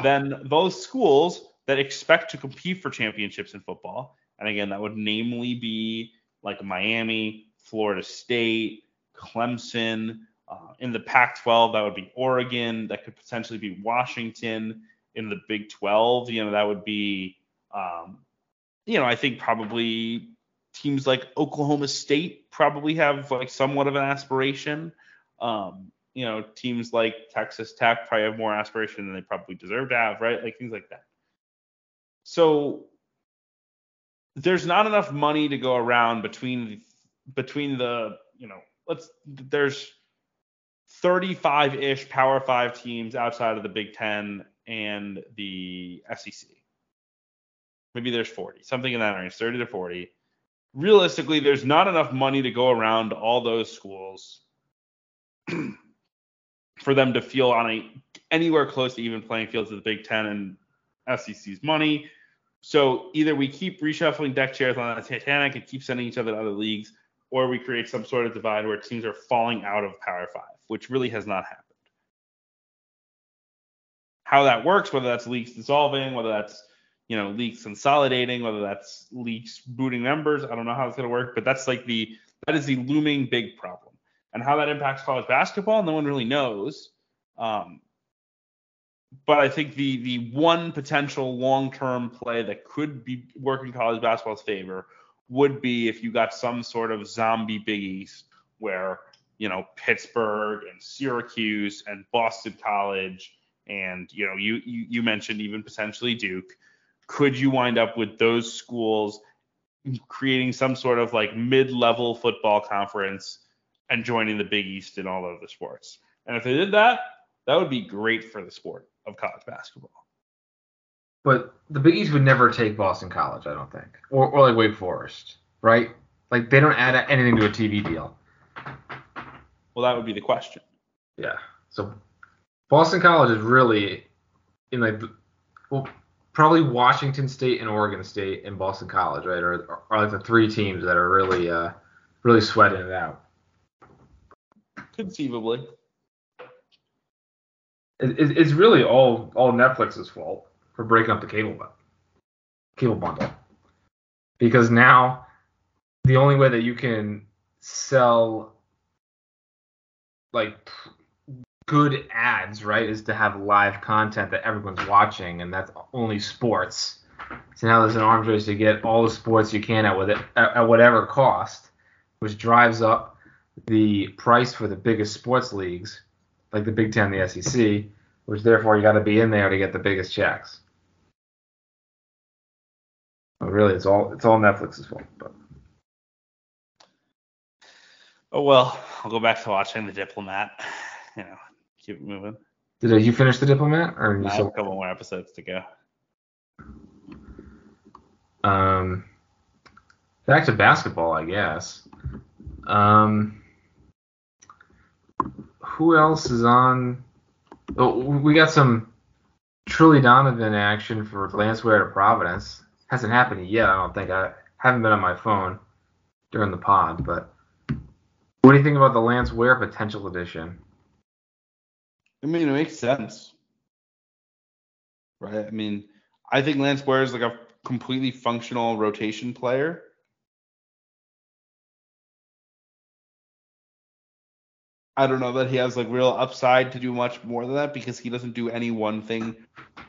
then those schools that expect to compete for championships in football and again, that would namely be like Miami, Florida State, Clemson. Uh, in the Pac 12, that would be Oregon. That could potentially be Washington. In the Big 12, you know, that would be, um, you know, I think probably teams like Oklahoma State probably have like somewhat of an aspiration. Um, you know, teams like Texas Tech probably have more aspiration than they probably deserve to have, right? Like things like that. So there's not enough money to go around between between the you know let's there's 35-ish Power Five teams outside of the Big Ten and the SEC. Maybe there's 40, something in that range, 30 to 40. Realistically, there's not enough money to go around all those schools for them to feel on a anywhere close to even playing fields of the Big Ten and SEC's money. So either we keep reshuffling deck chairs on the Titanic and keep sending each other to other leagues, or we create some sort of divide where teams are falling out of Power Five, which really has not happened. How that works, whether that's leagues dissolving, whether that's you know leagues consolidating, whether that's leagues booting members, I don't know how it's going to work, but that's like the that is the looming big problem. And how that impacts college basketball, no one really knows. Um, but I think the the one potential long term play that could be working college basketball's favor would be if you got some sort of zombie Big East where you know Pittsburgh and Syracuse and Boston College and you know you you, you mentioned even potentially Duke. Could you wind up with those schools creating some sort of like mid-level football conference and joining the Big East in all of the sports? And if they did that, that would be great for the sport of college basketball. But the Big East would never take Boston College, I don't think, or, or like Wake Forest, right? Like they don't add anything to a TV deal. Well, that would be the question. Yeah. So Boston College is really in like well, probably Washington State and Oregon State and Boston College, right? Are, are like the three teams that are really uh, really sweating it out. Conceivably. It, it, it's really all all Netflix's fault for breaking up the cable bu- cable bundle, because now the only way that you can sell like good ads, right, is to have live content that everyone's watching, and that's only sports. So now there's an arms race to get all the sports you can at with it at whatever cost, which drives up the price for the biggest sports leagues, like the Big Ten, the SEC, which therefore you got to be in there to get the biggest checks. But really, it's all it's all Netflix's fault. But Oh well, I'll go back to watching The Diplomat. You know, keep it moving. did you finish the Diplomat, or you I have a couple more episodes to go. Um, back to basketball, I guess. Um, who else is on? Oh, we got some Trilly Donovan action for Lance Ware to Providence. Hasn't happened yet, I don't think. I haven't been on my phone during the pod, but what do you think about the Lance Ware potential edition? I mean, it makes sense. Right? I mean, I think Lance Ware is like a completely functional rotation player. I don't know that he has like real upside to do much more than that because he doesn't do any one thing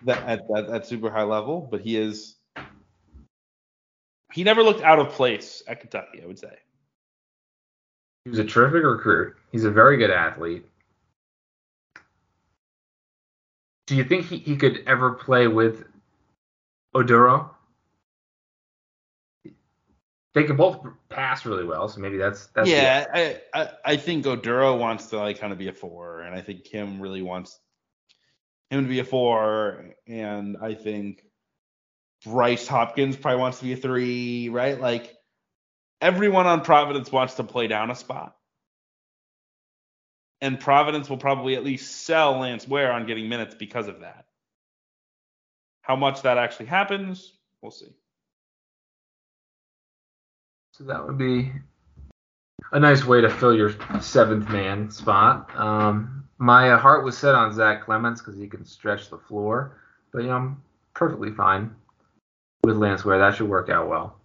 that at that at super high level, but he is He never looked out of place at Kentucky, I would say. He was a terrific recruit. He's a very good athlete. Do you think he, he could ever play with Oduro? They can both pass really well, so maybe that's that's yeah, I, I I think Oduro wants to like kind of be a four, and I think Kim really wants him to be a four, and I think Bryce Hopkins probably wants to be a three, right? Like everyone on Providence wants to play down a spot. And Providence will probably at least sell Lance Ware on getting minutes because of that. How much that actually happens, we'll see. So that would be a nice way to fill your seventh man spot. Um, my heart was set on Zach Clemence because he can stretch the floor, but you know I'm perfectly fine with Lance Ware. That should work out well.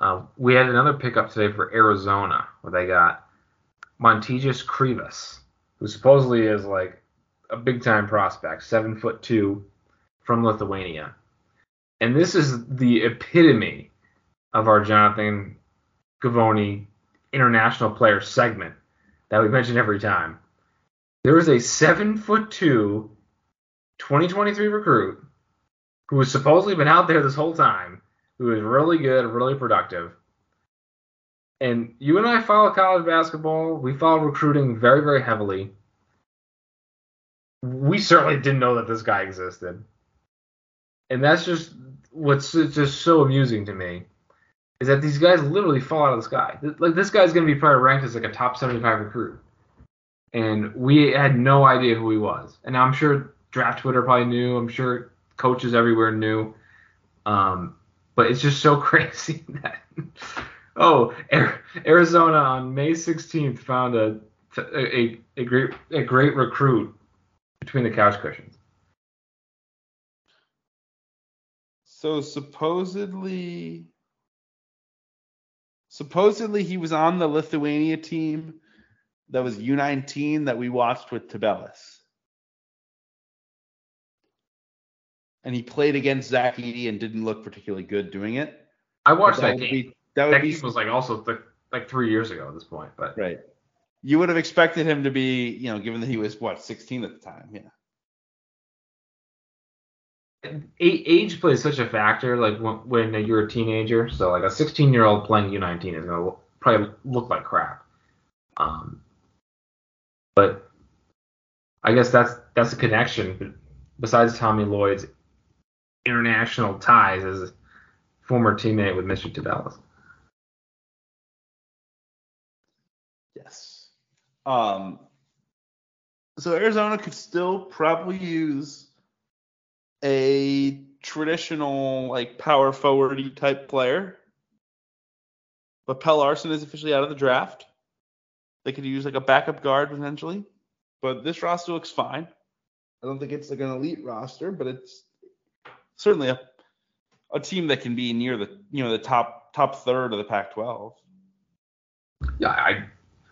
Uh, we had another pickup today for Arizona where they got Motiejus Krivas, who supposedly is like a big time prospect, seven foot two, from Lithuania. And this is the epitome of our Jonathan Givony international player segment that we mention every time. There is a seven foot two 2023 recruit who has supposedly been out there this whole time, who is really good, really productive. And you and I follow college basketball. We follow recruiting very, very heavily. We certainly didn't know that this guy existed. And that's just what's just so amusing to me is that these guys literally fall out of the sky. Like this guy's going to be probably ranked as like a top 75 recruit, and we had no idea who he was. And I'm sure draft Twitter probably knew. I'm sure coaches everywhere knew. Um, but it's just so crazy that oh, Arizona on May 16th found a a, a great a great recruit between the couch cushions. So supposedly supposedly he was on the Lithuania team that was U19 that we watched with Tubelis. And he played against Zach Edey and didn't look particularly good doing it. I watched that, would game. be that that be game was like also th- like three years ago at this point, but right. You would have expected him to be, you know, given that he was what 16 at the time. Yeah. Age plays such a factor. Like when, when you're a teenager, so like a 16 year old playing U19 is gonna probably look like crap. Um, but I guess that's that's a connection. Besides Tommy Lloyd's international ties as a former teammate with Mr. Tubelis. Yes. Um, so Arizona could still probably use a traditional like power forwardy type player. But Pelle Larsson is officially out of the draft. They could use like a backup guard potentially. But this roster looks fine. I don't think it's like an elite roster, but it's certainly a a team that can be near the you know the top top third of the Pac-12. Yeah, I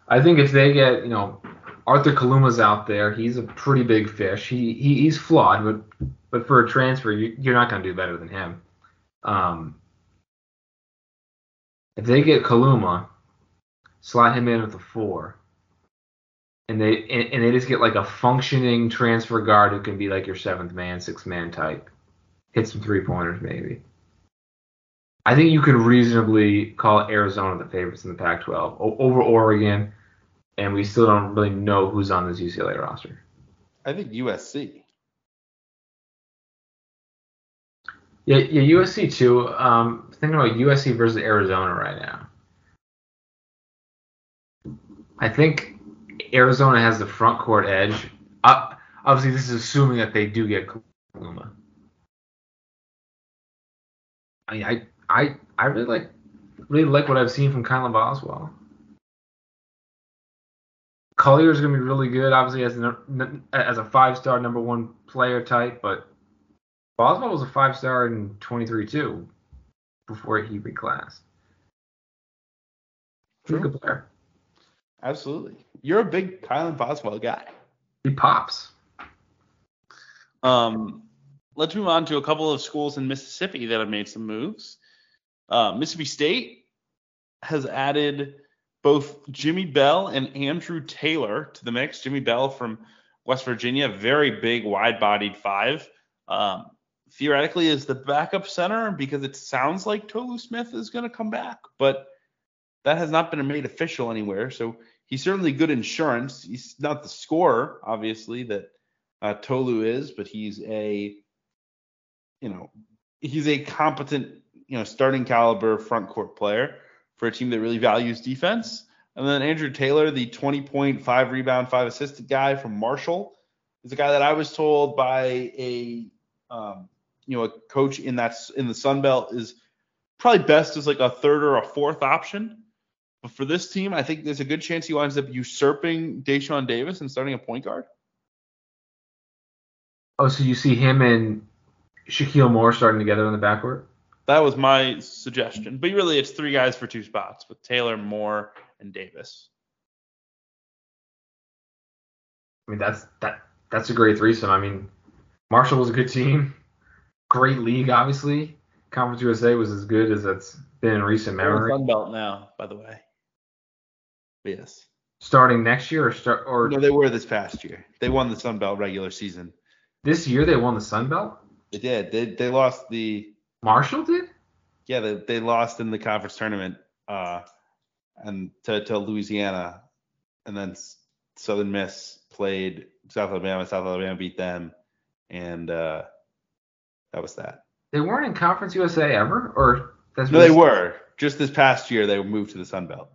I think if they get you know Arthur Kaluma's out there, he's a pretty big fish. He, he he's flawed, but but for a transfer, you, you're not going to do better than him. Um, if they get Kaluma, slot him in with a four, and they and, and they just get like a functioning transfer guard who can be like your seventh man, sixth man type, hit some three pointers maybe. I think you can reasonably call Arizona the favorites in the Pac-12 o- over Oregon, and we still don't really know who's on this UCLA roster. I think USC. Yeah, yeah, USC too. Um, thinking about USC versus Arizona right now. I think Arizona has the front court edge. Uh, obviously, this is assuming that they do get Kaluma. I I I I really like really like what I've seen from Kylan Boswell. Collier is going to be really good, obviously as a, as a five star number one player type, but Boswell was a five star in 23 too before he reclassed. He's a good player. Absolutely. You're a big Kylan Boswell guy. He pops. Um, let's move on to a couple of schools in Mississippi that have made some moves. Uh, Mississippi State has added both Jimmy Bell and Andrew Taylor to the mix. Jimmy Bell from West Virginia, very big, wide-bodied five. Um, theoretically, is the backup center because it sounds like Tolu Smith is going to come back, but that has not been made official anywhere. So he's certainly good insurance. He's not the scorer, obviously, that uh, Tolu is, but he's a, you know, he's a competent, you know, starting caliber front court player for a team that really values defense. And then Andrew Taylor, the 20 point, five rebound, five assisted guy from Marshall, is a guy that I was told by a, um, you know, a coach in that in the Sun Belt is probably best as like a third or a fourth option. But for this team, I think there's a good chance he winds up usurping Dashawn Davis and starting a point guard. Oh, so you see him and Shakeel Moore starting together in the backcourt? That was my suggestion. But really, it's three guys for two spots with Taylor, Moore, and Davis. I mean, that's that that's a great threesome. I mean, Marshall was a good team, great league, obviously. Conference USA was as good as it's been in recent memory. Sun Belt now, by the way. But yes. Starting next year or start or No, they were this past year. They won the Sun Belt regular season. this year they won the Sun Belt. They did. They they lost the Marshall did. yeah they, they lost in the conference tournament uh and to, to Louisiana and then Southern Miss played South Alabama. South Alabama beat them and uh that was that. They weren't in Conference USA ever, or that's No, they were. Just this past year they moved to the Sun Belt.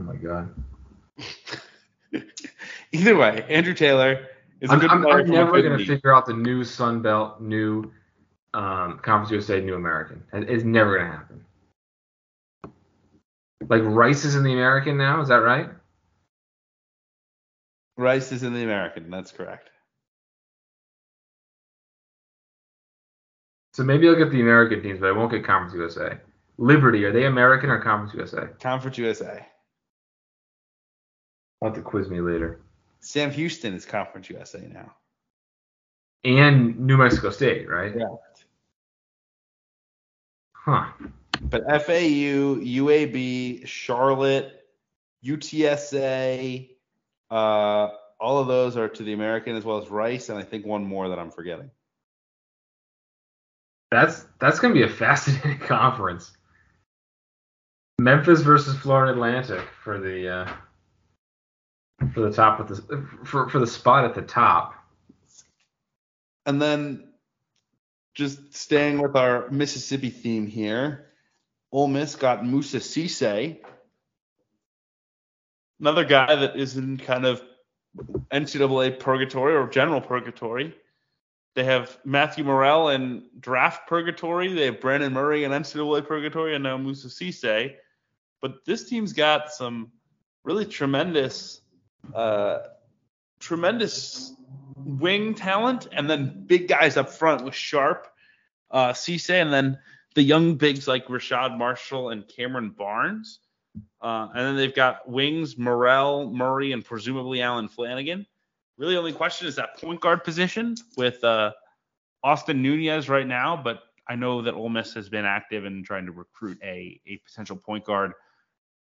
Oh my god. Either way, Andrew Taylor is a I'm, good I'm, player I'm never gonna figure out the new Sun Belt, new um, Conference USA, new American. It's never gonna happen. Like Rice is in the American now, is that right? Rice is in the American. That's correct. So maybe I'll get the American teams, but I won't get Conference USA. Liberty, are they American or Conference USA? Conference USA. I'll have to quiz me later. Sam Houston is Conference USA now. And New Mexico State, right? Yeah. Huh. But FAU, UAB, Charlotte, UTSA, uh, all of those are to the American as well as Rice, and I think one more that I'm forgetting. That's that's gonna be a fascinating conference. Memphis versus Florida Atlantic for the uh, for the top of the for for the spot at the top. And then just staying with our Mississippi theme here, Ole Miss got Musa Cisse, another guy that is in kind of NCAA purgatory or general purgatory. They have Matthew Murrell in draft purgatory. They have Brandon Murray in NCAA purgatory, and now Musa Cisse. But this team's got some really tremendous, uh, tremendous wing talent, and then big guys up front with Sharp, uh, Cisse, and then the young bigs like Rashad Marshall and Cameron Barnes. Uh, and then they've got wings, Murrell, Murray, and presumably Allen Flanigan. Really, only question is that point guard position with uh, Austin Nunez right now, but I know that Ole Miss has been active in trying to recruit a, a potential point guard,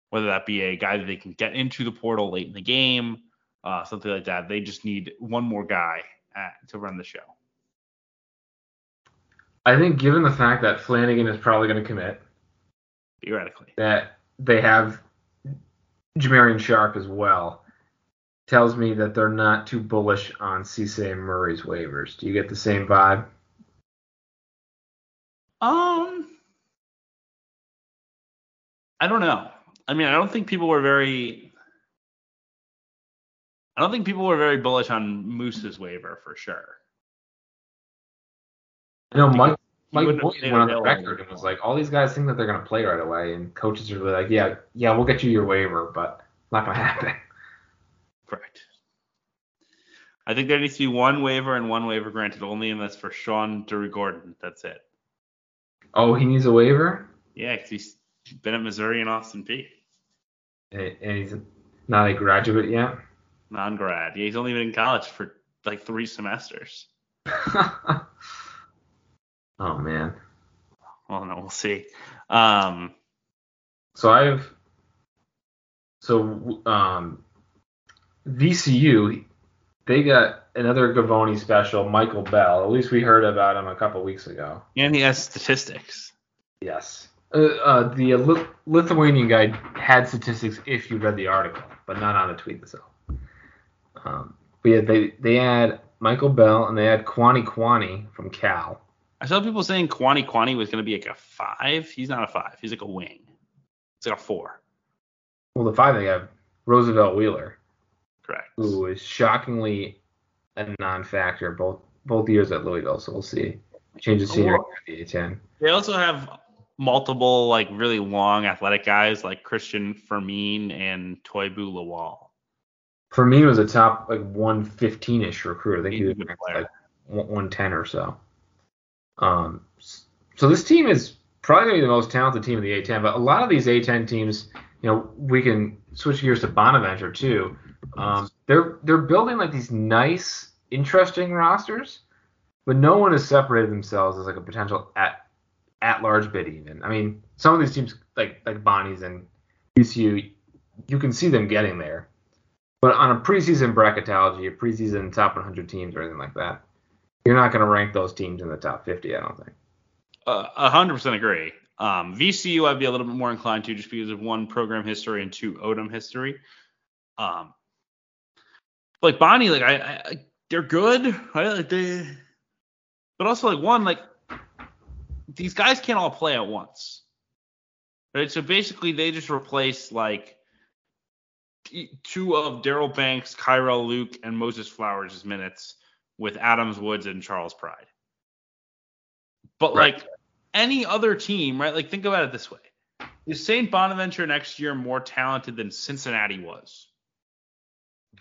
whether that be a guy that they can get into the portal late in the game, uh, something like that. They just need one more guy at, to run the show. I think, given the fact that Flanigan is probably going to commit, theoretically, that they have Jamarion Sharp as well tells me that they're not too bullish on Cisse Murray's waivers. Do you get the same vibe? Um, I don't know. I mean, I don't think people were very. I don't think people were very bullish on Moose's waiver for sure. You know, Mike Mike Boynton went on the record and was like, all these guys think that they're going to play right away, and coaches are like, yeah, yeah, we'll get you your waiver, but it's not going to happen. Correct. I think there needs to be one waiver and one waiver granted only, and that's for Sean Durugordon. That's it. Oh, he needs a waiver? Yeah, because he's been at Missouri and Austin Peay. And he's not a graduate yet? Non grad. Yeah, he's only been in college for like three semesters. oh, man. Well, no, we'll see. Um, so I've. So, um, VCU, they got another Givony special, Michael Bell. At least we heard about him a couple weeks ago. And he has statistics. Yes. Uh, uh, the Lithuanian guy had statistics if you read the article, but not on the tweet itself. Um, but yeah, they they had Michael Bell and they had Kuany Kuany from Cal. I saw people saying Kuany Kuany was going to be like a five. He's not a five. He's like a wing. It's like a four. Well, the five they have Roosevelt Wheeler. Correct. Who is shockingly a non-factor both both years at Louisville. So we'll see. Change Changes senior at the A10. They also have multiple like really long athletic guys like Christian Fermin and Toibu Lawal. Fermin was a top like 115ish recruit. I think he was like 110 or so. Um, so this team is probably going to be the most talented team in the A10. But a lot of these A10 teams, you know, we can switch gears to Bonaventure too. Um, they're they're building like these nice, interesting rosters, but no one has separated themselves as like a potential at at large bid even. I mean, some of these teams like like Bonnie's and UCU, you can see them getting there, but on a preseason bracketology, a preseason top 100 teams or anything like that, you're not going to rank those teams in the top 50. I don't think. Uh, a hundred percent agree. Um, VCU, I'd be a little bit more inclined to just because of one program history and two Odom history. Um, like Bonnie, like I, I they're good, right? Like they, but also like one, like these guys can't all play at once, right? So basically, they just replace like two of Daryl Banks, Kyrell Luke, and Moses Flowers' minutes with Adams Woods and Charles Pride. But right. like any other team, right? Like think about it this way: Is Saint Bonaventure next year more talented than Cincinnati was?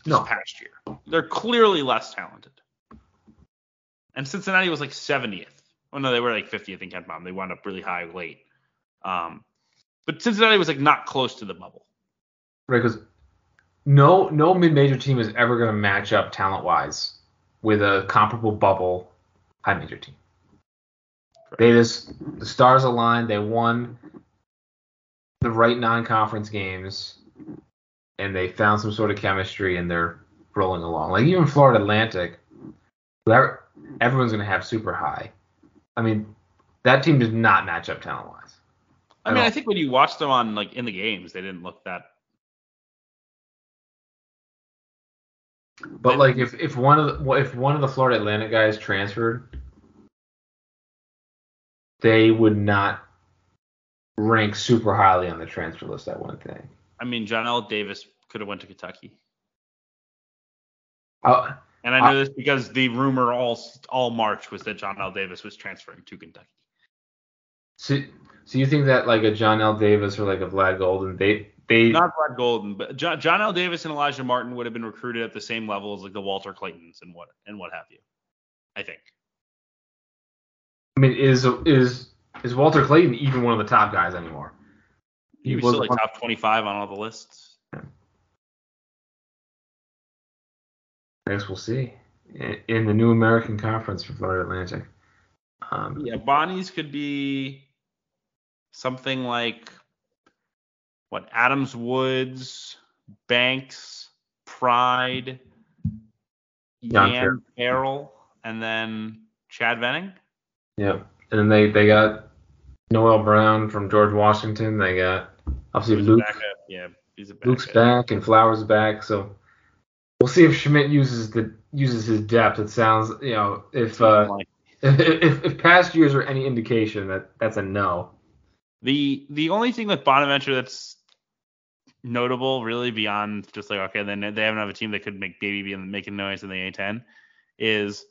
this no. past year. They're clearly less talented. And Cincinnati was like 70th. Oh no, they were like 50th in KenPom. They wound up really high late. Um, but Cincinnati was like not close to the bubble. Right, because no no mid major team is ever going to match up talent wise with a comparable bubble high major team. Correct. They just the stars aligned. They won the right non conference games and they found some sort of chemistry and they're rolling along. Like even Florida Atlantic, everyone's going to have super high. I mean, that team does not match up talent wise. I mean, I think when you watch them on like in the games, they didn't look that. But like if, if one of the if one of the Florida Atlantic guys transferred, they would not rank super highly on the transfer list. That one thing. I mean, Johnell Davis could have went to Kentucky. Uh, And I uh, know this because the rumor all all March was that Johnell Davis was transferring to Kentucky. So, so you think that like a Johnell Davis or like a Vlad Goldin, they they Not Vlad Goldin, but John, Johnell Davis and Elijah Martin would have been recruited at the same level as like the Walter Claytons and what and what have you. I think. I mean, is is is Walter Clayton even one of the top guys anymore? He was was still like top 25 on all the lists. I guess we'll see in, the new American Conference for Florida Atlantic. Um, Yeah, Bonnie's could be something like what Adams Woods, Banks, Pride, Yan Farrell, and then Chad Venning. yeah, and then they they got Noel Brown from George Washington. They got obviously Luke. back up. Yeah, he's a Luke's back and Flowers back, so we'll see if Schmidt uses the uses his depth. It sounds, you know, if uh, if, if, if past years are any indication that that's a no. The the only thing with Bonaventure that's notable, really beyond just like okay, then they haven't have a team that could make baby be making noise in the A10, is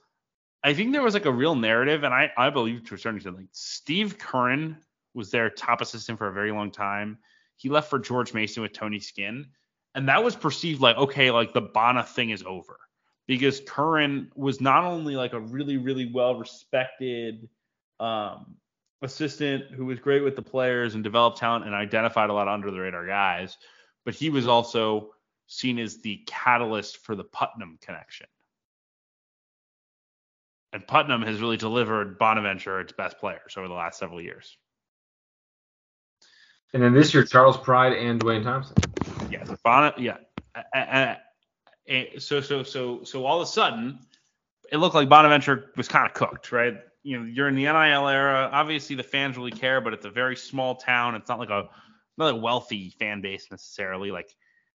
I think there was like a real narrative, and I I believe to a certain extent, like Steve Curran was their top assistant for a very long time. He left for George Mason with Tony Skinn, and that was perceived like okay, like the Bonna thing is over because Curran was not only like a really really well respected um assistant who was great with the players and developed talent and identified a lot of under the radar guys, but he was also seen as the catalyst for the Putnam connection. And Putnam has really delivered Bonaventure its best players over the last several years. And then this year, Charles Pride and Dwayne Thompson. Yeah, so Bon, yeah. So so so so all of a sudden, it looked like Bonaventure was kind of cooked, right? You know, you're in the NIL era. Obviously, the fans really care, but it's a very small town. It's not like a not a wealthy fan base necessarily. Like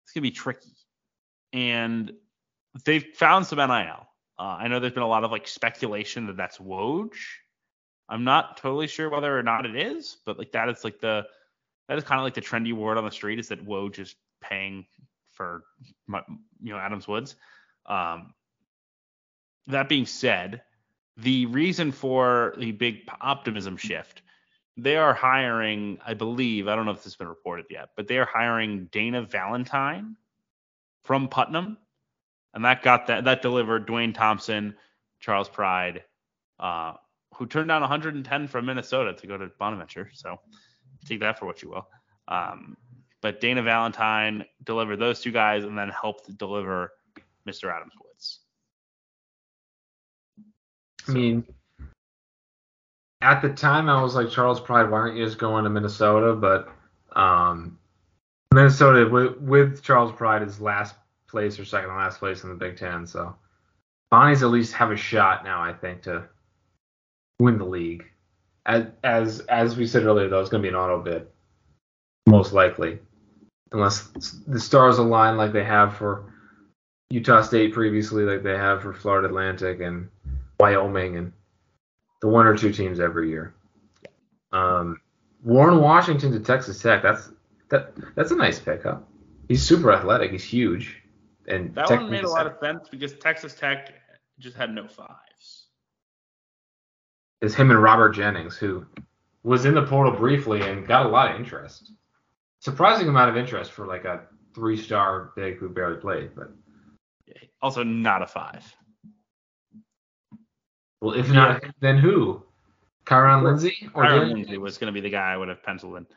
it's gonna be tricky, and they've found some NIL. Uh, I know there's been a lot of like speculation that that's Woj. I'm not totally sure whether or not it is, but like that is like the that is kind of like the trendy word on the street is that Woj is paying for you know Adams Woods. Um, that being said, the reason for the big optimism shift, they are hiring, I believe, I don't know if this has been reported yet, but they are hiring Dana Valentine from Putnam, and that got that that delivered Dwayne Thompson, Charles Pride, uh, who turned down 110 from Minnesota to go to Bonaventure. So take that for what you will. Um, but Dana Valentine delivered those two guys and then helped deliver Mr. Adams Woods. I mean, at the time, I was like Charles Pride. Why aren't you just going to Minnesota? But um, Minnesota with, with Charles Pride is last place or second to last place in the Big Ten. So Bonnie's at least have a shot now, I think, to win the league. As as as we said earlier, though, it's going to be an auto bid, most likely, unless the stars align like they have for Utah State previously, like they have for Florida Atlantic and Wyoming and the one or two teams every year. Um, Warren Washington to Texas Tech. That's that that's a nice pickup. He's super athletic. He's huge. And That Tech one made a lot of sense because Texas Tech just had no fives. is him and Robert Jennings, who was in the portal briefly and got a lot of interest. Surprising amount of interest for like a three-star big who barely played. But Also not a five. well, if not, then who? Kyron Lindsay or Tyron Daniel Lindsay was going to be the guy I would have penciled in.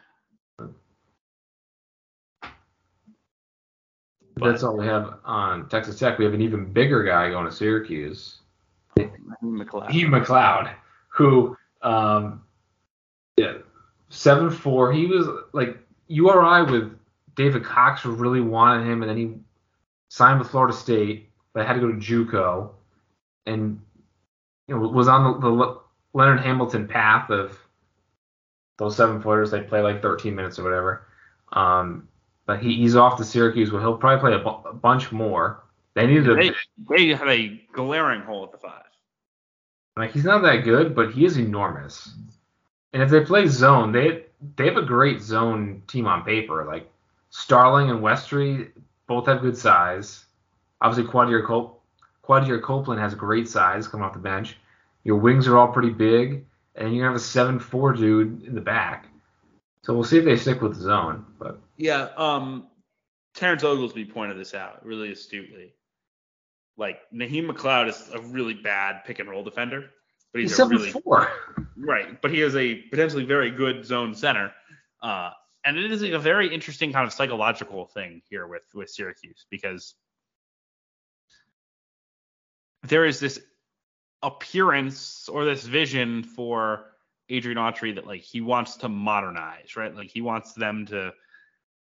But That's all we have on Texas Tech. We have an even bigger guy going to Syracuse. McLeod. He McLeod, who um yeah, seven four. He was like URI with David Cox really wanted him, and then he signed with Florida State, but had to go to JUCO, and you know was on the, the Leonard Hamilton path of those seven footers. They play like 13 minutes or whatever. Um, but he, he's off to Syracuse, where he'll probably play a, bu- a bunch more. They needed a they, they had a glaring hole at the five. Like he's not that good, but he is enormous. And if they play zone, they they have a great zone team on paper. Like Starling and Westry both have good size. Obviously, Quadir Col- Quadir Copeland has great size coming off the bench. Your wings are all pretty big, and you have a seven four dude in the back. So we'll see if they stick with the zone. But Yeah, um, Terrence Oglesby pointed this out really astutely. Like Naheem McLeod is a really bad pick and roll defender, but he's, he's a seven really four. right. But he is a potentially very good zone center. Uh, and it is a very interesting kind of psychological thing here with with Syracuse because there is this appearance or this vision for Adrian Autry that like he wants to modernize, right? Like he wants them to,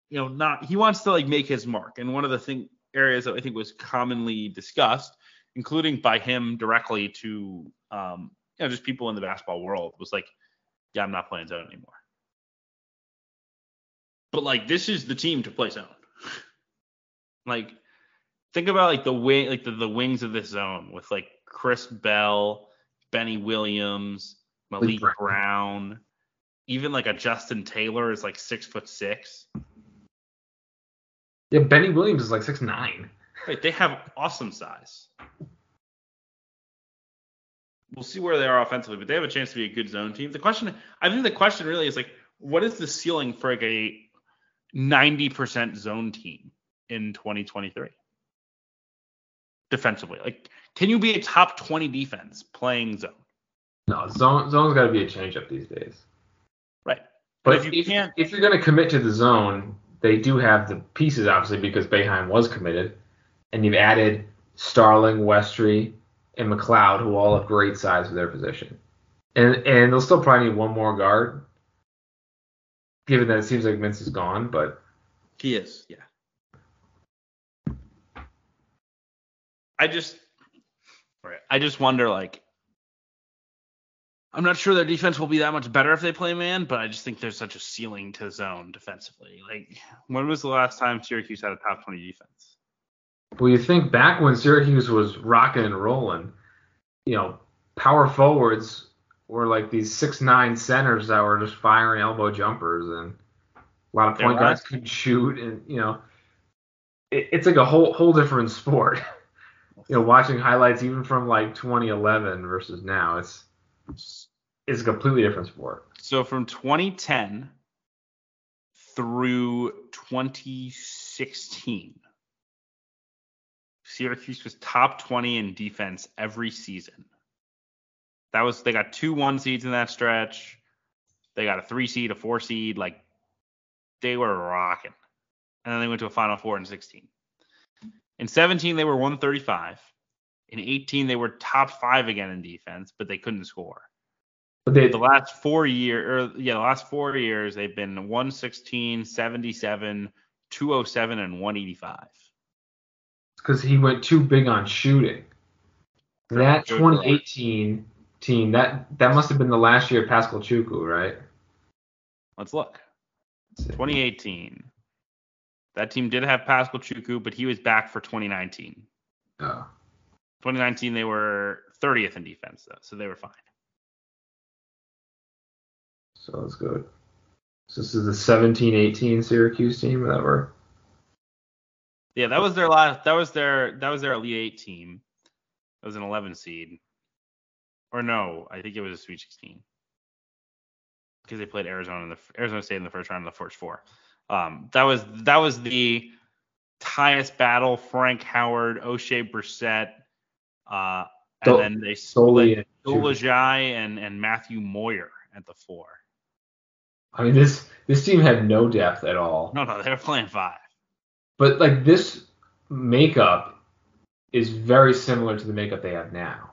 you know, not he wants to like make his mark. And one of the thing areas that I think was commonly discussed, including by him directly to um, you know, just people in the basketball world, was like, yeah, I'm not playing zone anymore. But like this is the team to play zone. like think about like the way like the, the wings of this zone with like Chris Bell, Benny Williams, Malik Brown. Brown. even like a Justin Taylor is like six foot six. Yeah, Benny Williams is like six nine. Right, they have awesome size. We'll see where they are offensively, but they have a chance to be a good zone team. The question, I think, the question really is like, what is the ceiling for like a 90% zone team in 2023 defensively? Like, can you be a top 20 defense playing zone? No, zone zone's got to be a change up these days. Right. But if if, you if, can't- if you're going to commit to the zone, they do have the pieces, obviously, because Boeheim was committed. And you've added Starling, Westry, and McLeod, who all have great size for their position. And and they'll still probably need one more guard, given that it seems like Vince is gone. But He is, yeah. I just. I just wonder, like, I'm not sure their defense will be that much better if they play man, but I just think there's such a ceiling to zone defensively. Like, when was the last time Syracuse had a top 20 defense? Well, you think back when Syracuse was rocking and rolling, you know, power forwards were like these six nine centers that were just firing elbow jumpers and a lot of point guards could shoot and you know it, it's like a whole whole different sport. you know, watching highlights even from like 2011 versus now, it's it's a completely different sport. So from 2010 through 2016, Syracuse was top 20 in defense every season. That was they got two one seeds in that stretch. They got a three seed, a four seed, like they were rocking. And then they went to a final four in 16. In 17 they were 135. In 18 they were top 5 again in defense, but they couldn't score But they the last four year or yeah, the last four years they've been 116, 77, 207, and 185. Because he went too big on shooting. That Good 2018 team, that that must have been the last year of Paschal Chukwu, right? Let's look. 2018. That team did have Paschal Chukwu, but he was back for 2019. Oh. 2019 they were 30th in defense though, so they were fine. So let's go. So this is the 17-18 Syracuse team that were. Yeah, that was their last. That was their. That was their Elite Eight team. That was an 11 seed. Or no, I think it was a Sweet 16 because they played Arizona in the Arizona State in the first round of the first four. Um, that was that was the Tyus Battle, Frank Howard, Oshae Brissett, uh, and Dol- then they split and Dolezaj and and Matthew Moyer at the four. I mean, this this team had no depth at all. No, no, they were playing five. But like this makeup is very similar to the makeup they have now.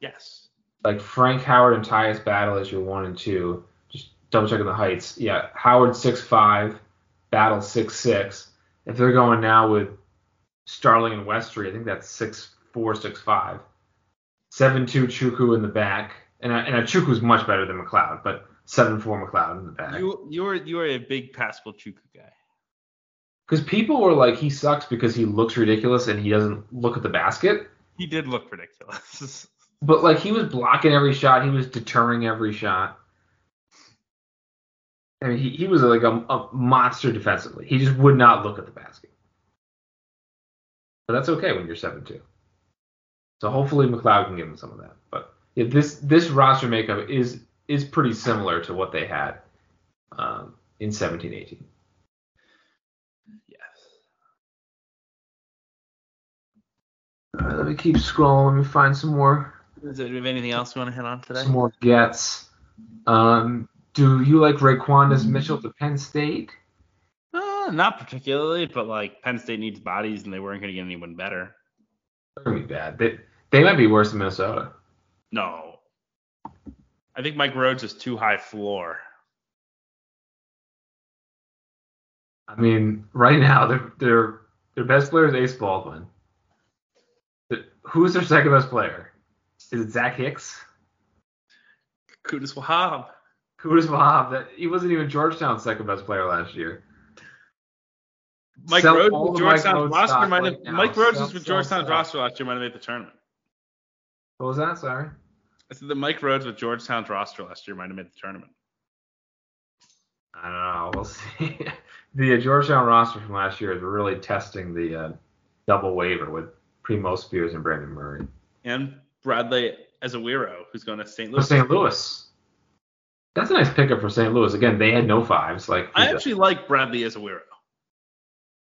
Yes. Like Frank Howard and Tyus Battle is your one and two. Just double checking the heights. Yeah, Howard six five, Battle six six. If they're going now with Starling and Westry, I think that's six four six five. Seven two Chukwu in the back, and I, and Chukwu's much better than McLeod, but seven four McLeod in the back. You you were you were a big Paschal Chukwu guy. Because people were like, he sucks because he looks ridiculous and he doesn't look at the basket. He did look ridiculous. But like he was blocking every shot, he was deterring every shot. I mean, he, he was like a, a monster defensively. He just would not look at the basket. But that's okay when you're seven two. So hopefully McLeod can give him some of that. But yeah, this this roster makeup is is pretty similar to what they had um, in 17 18. All right, let me keep scrolling. Let me find some more Is there, do we have anything else you want to hit on today? some more gets. Um, do you like Raquandis Mitchell to Penn State? Uh, not particularly, but like Penn State needs bodies, and they weren't going to get anyone better. They're gonna be bad. They they might be worse than Minnesota. No. I think Mike Rhodes is too high floor. I mean, right now their their their best player is Ace Baldwin. The- Who's their second best player? Is it Zach Hicks? Qudus Wahab. Who's Wahab? That he wasn't even Georgetown's second best player last year. Mike Sell Rhodes with the Georgetown's roster might have right. Mike Rhodes Sell, was with sell, Georgetown's roster last year might have made the tournament. What was that? Sorry. I said that Mike Rhodes with Georgetown's roster last year might have made the tournament. I don't know. We'll see. the uh, Georgetown roster from last year is really testing the uh, double waiver with Primo Spears and Brandon Murray. And Bradley Ezewiro, who's going to St. For Louis. St. Louis. That's a nice pickup for St. Louis. Again, they had no fives. Like I a- actually like Bradley Ezewiro.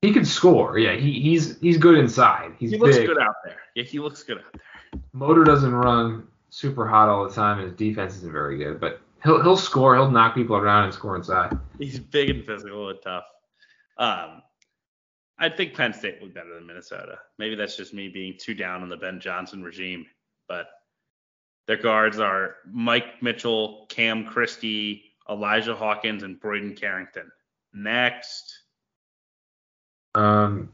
he can score. Yeah, he, he's he's good inside. He's He looks big. good out there. Yeah, he looks good out there. Motor doesn't run super hot all the time, and his defense isn't very good. But he'll he'll score. He'll knock people around and score inside. He's big and physical and tough. Um, I think Penn State will be better than Minnesota. Maybe that's just me being too down on the Ben Johnson regime, but their guards are Mike Mitchell, Cam Christie, Elijah Hawkins, and Braden Carrington. Next, Um,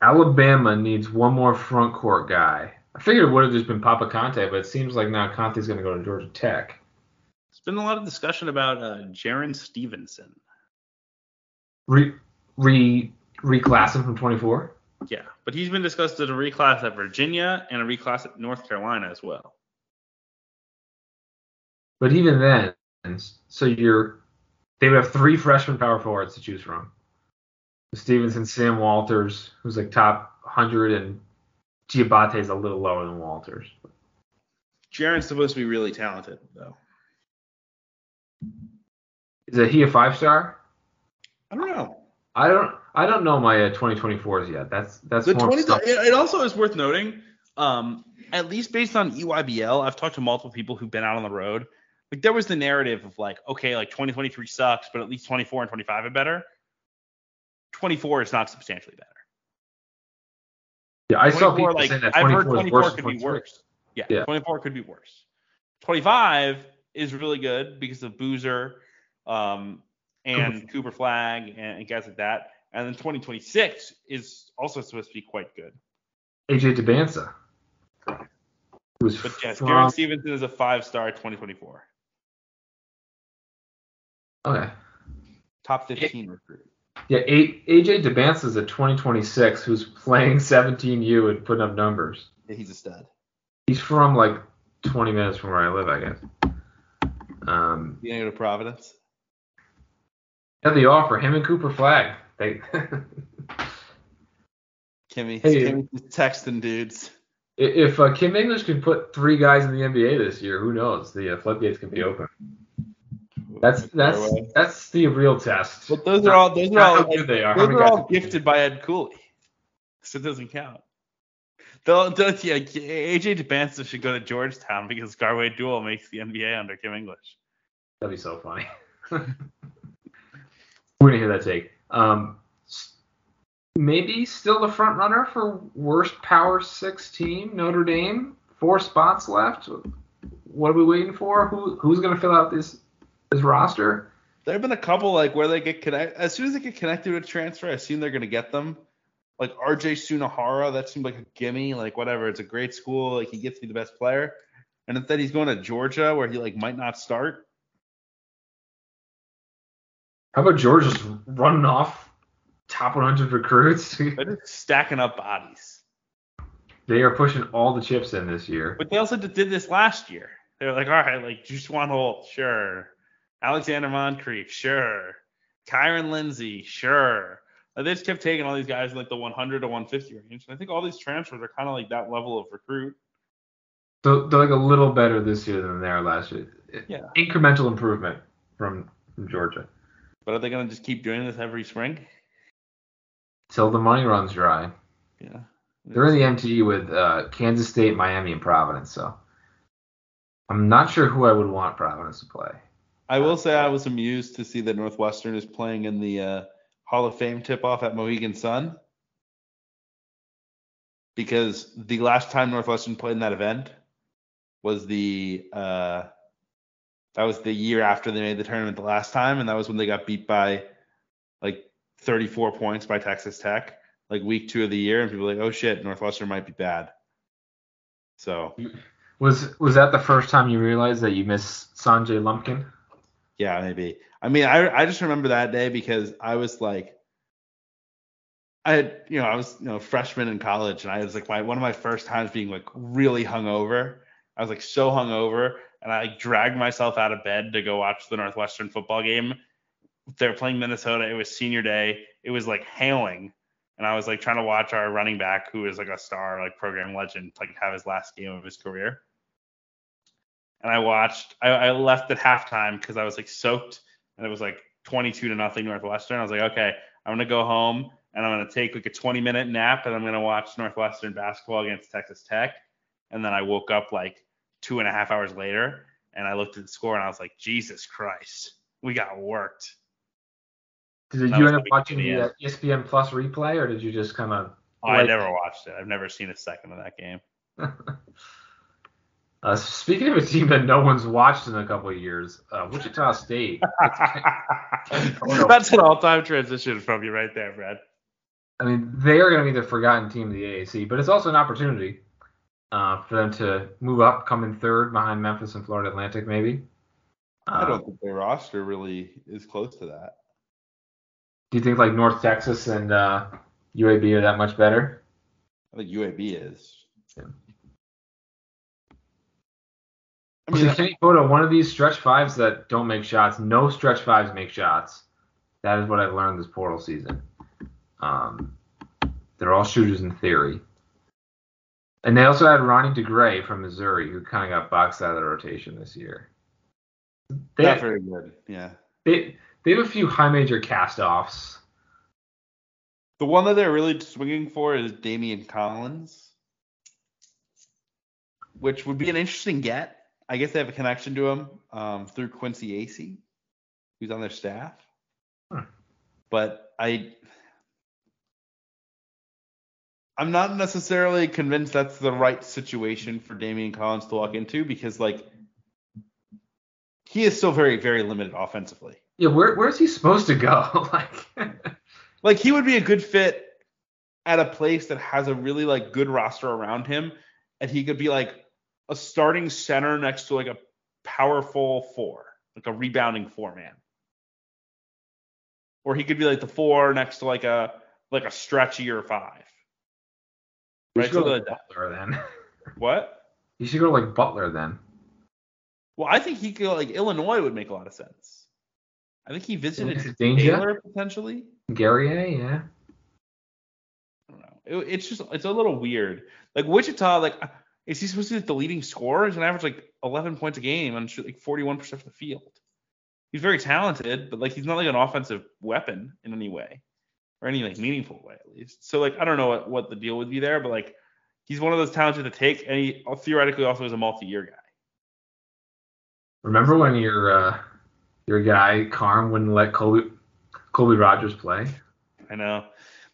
Alabama needs one more front court guy. I figured it would have just been Papa Conte, but it seems like now Conte's going to go to Georgia Tech. there's been a lot of discussion about uh, Jarin Stevenson. Re re reclass him from 24. Yeah, but he's been discussed as a reclass at Virginia and a reclass at North Carolina as well. But even then, so you're they would have three freshman power forwards to choose from. Stevenson, Sam Walters, who's like top 100, and Giabatte's a little lower than Walters. Jarin's supposed to be really talented, though. Is he a five star? I don't know. I don't I don't know my uh, 2024s yet. That's that's The more 20, stuff. it also is worth noting, um, at least based on EYBL, I've talked to multiple people who've been out on the road. Like there was the narrative of like, okay, like 2023 sucks, but at least 24 and 25 are better. 24 is not substantially better. Yeah, I saw people like saying that I've 24 heard 24 worse could be worse. Yeah, Yeah. 24 could be worse. 25 is really good because of Boozer, um, and Cooper Flagg and, and guys like that. And then 2026 is also supposed to be quite good. AJ Dybantsa. Who's But yes, from, Jarin Stevenson is a five star 2024. okay. Top 15 recruit. Yeah, eight, AJ Dybantsa is a 2026 who's playing 17U and putting up numbers. Yeah, he's a stud. He's from like 20 minutes from where I live, I guess. Um, You gonna go to Providence? yeah, the offer him and Cooper Flagg. They Kimmy, Hey. Kimmy's texting dudes. if uh, Kim English can put three guys in the NBA this year, who knows? The uh, floodgates can be open. That's that's that's the real test. But those are all those are all good they are. Those are all gifted by Ed Cooley. So it doesn't count. They'll, they'll, yeah, AJ Dybantsa should go to Georgetown because Garwey Dual makes the NBA under Kim English. That'd be so funny. We're gonna hear that take. Um, maybe still the front runner for worst Power Six team, Notre Dame. Four spots left. What are we waiting for? Who who's gonna fill out this this roster? There have been a couple like where they get connect as soon as they get connected with transfer, I assume they're gonna get them. Like RJ Sunahara, that seemed like a gimme. Like whatever, it's a great school. Like he gets to be the best player. And instead he's going to Georgia where he like might not start. How about George just running off top 100 recruits? They're just stacking up bodies. they are pushing all the chips in this year. But they also did this last year. They were like, all right, like Jusaun Holt, sure. Alexander Moncrief, sure. Kyron Lindsey, sure. Like, they just kept taking all these guys in like the 100 to 150 range. And I think all these transfers are kind of like that level of recruit. So they're like a little better this year than they were last year. Yeah. Incremental improvement from from Georgia. But are they going to just keep doing this every spring? Till the money runs dry. Yeah. They're in the MTE with uh, Kansas State, Miami, and Providence. So I'm not sure who I would want Providence to play. I will say I was amused to see that Northwestern is playing in the uh, Hall of Fame tip-off at Mohegan Sun because the last time Northwestern played in that event was the uh, that was the year after they made the tournament the last time, and that was when they got beat by like 34 points by Texas Tech, like week two of the year, and people were like, oh shit, Northwestern might be bad. So Was was that the first time you realized that you missed Sanjay Lumpkin? Yeah, maybe. I mean, I I just remember that day because I was like, I had, you know, I was, you know, freshman in college, and I was like, my one of my first times being like really hungover. I was like so hungover, and I like dragged myself out of bed to go watch the Northwestern football game. They're playing Minnesota. It was senior day. It was like hailing, and I was like trying to watch our running back, who is like a star, like program legend, like have his last game of his career and I watched. I, I left at halftime because I was like soaked, and it was like 22 to nothing Northwestern. I was like, okay, I'm gonna go home and I'm gonna take like a 20 minute nap, and I'm gonna watch Northwestern basketball against Texas Tech. And then I woke up like two and a half hours later, and I looked at the score, and I was like, Jesus Christ, we got worked. Did you end up watching the uh, ESPN Plus replay, or did you just kind of? Oh, I Like- never watched it. I've never seen a second of that game. uh, speaking of a team that no one's watched in a couple of years, uh, Wichita State. That's an all-time transition from you right there, Brad. I mean, they are going to be the forgotten team of the AAC, but it's also an opportunity uh, for them to move up, come in third behind Memphis and Florida Atlantic, maybe. I don't think their roster really is close to that. do you think like North Texas and uh, UAB are that much better? I think UAB is. Yeah. I mean, See, Kenny Pohto, one of these stretch fives that don't make shots. No stretch fives make shots. That is what I've learned this portal season. Um, they're all shooters in theory. And they also had Ronnie DeGray from Missouri, who kind of got boxed out of the rotation this year. They, not very good. Yeah. they, they have a few high major cast offs. The one that they're really swinging for is Damian Collins, which would be an interesting get. I guess they have a connection to him um, through Quincy Acy, who's on their staff. Hmm. But I, I'm not necessarily convinced that's the right situation for Damian Collins to walk into because like he is still very very limited offensively. Yeah, where, where's he supposed to go? like, like he would be a good fit at a place that has a really like good roster around him and he could be like a starting center next to like a powerful four like a rebounding four man or he could be like the four next to like a like a stretchier five you right should go to like the- Butler then. what you should go to like Butler then. well i think he could like illinois would make a lot of sense i think he visited Danger? Taylor potentially Guerrier, yeah. I don't know. It, it's just it's a little weird. Like Wichita, like is he supposed to be like, the leading scorer? He's an average like 11 points a game and shoot like 41% from the field. He's very talented, but like he's not like an offensive weapon in any way, or any like meaningful way at least. So like I don't know what, what the deal would be there, but like he's one of those talented to take, and he theoretically also is a multi-year guy. Remember when your uh, your guy Carm wouldn't let Colby Colby Rogers play? I know.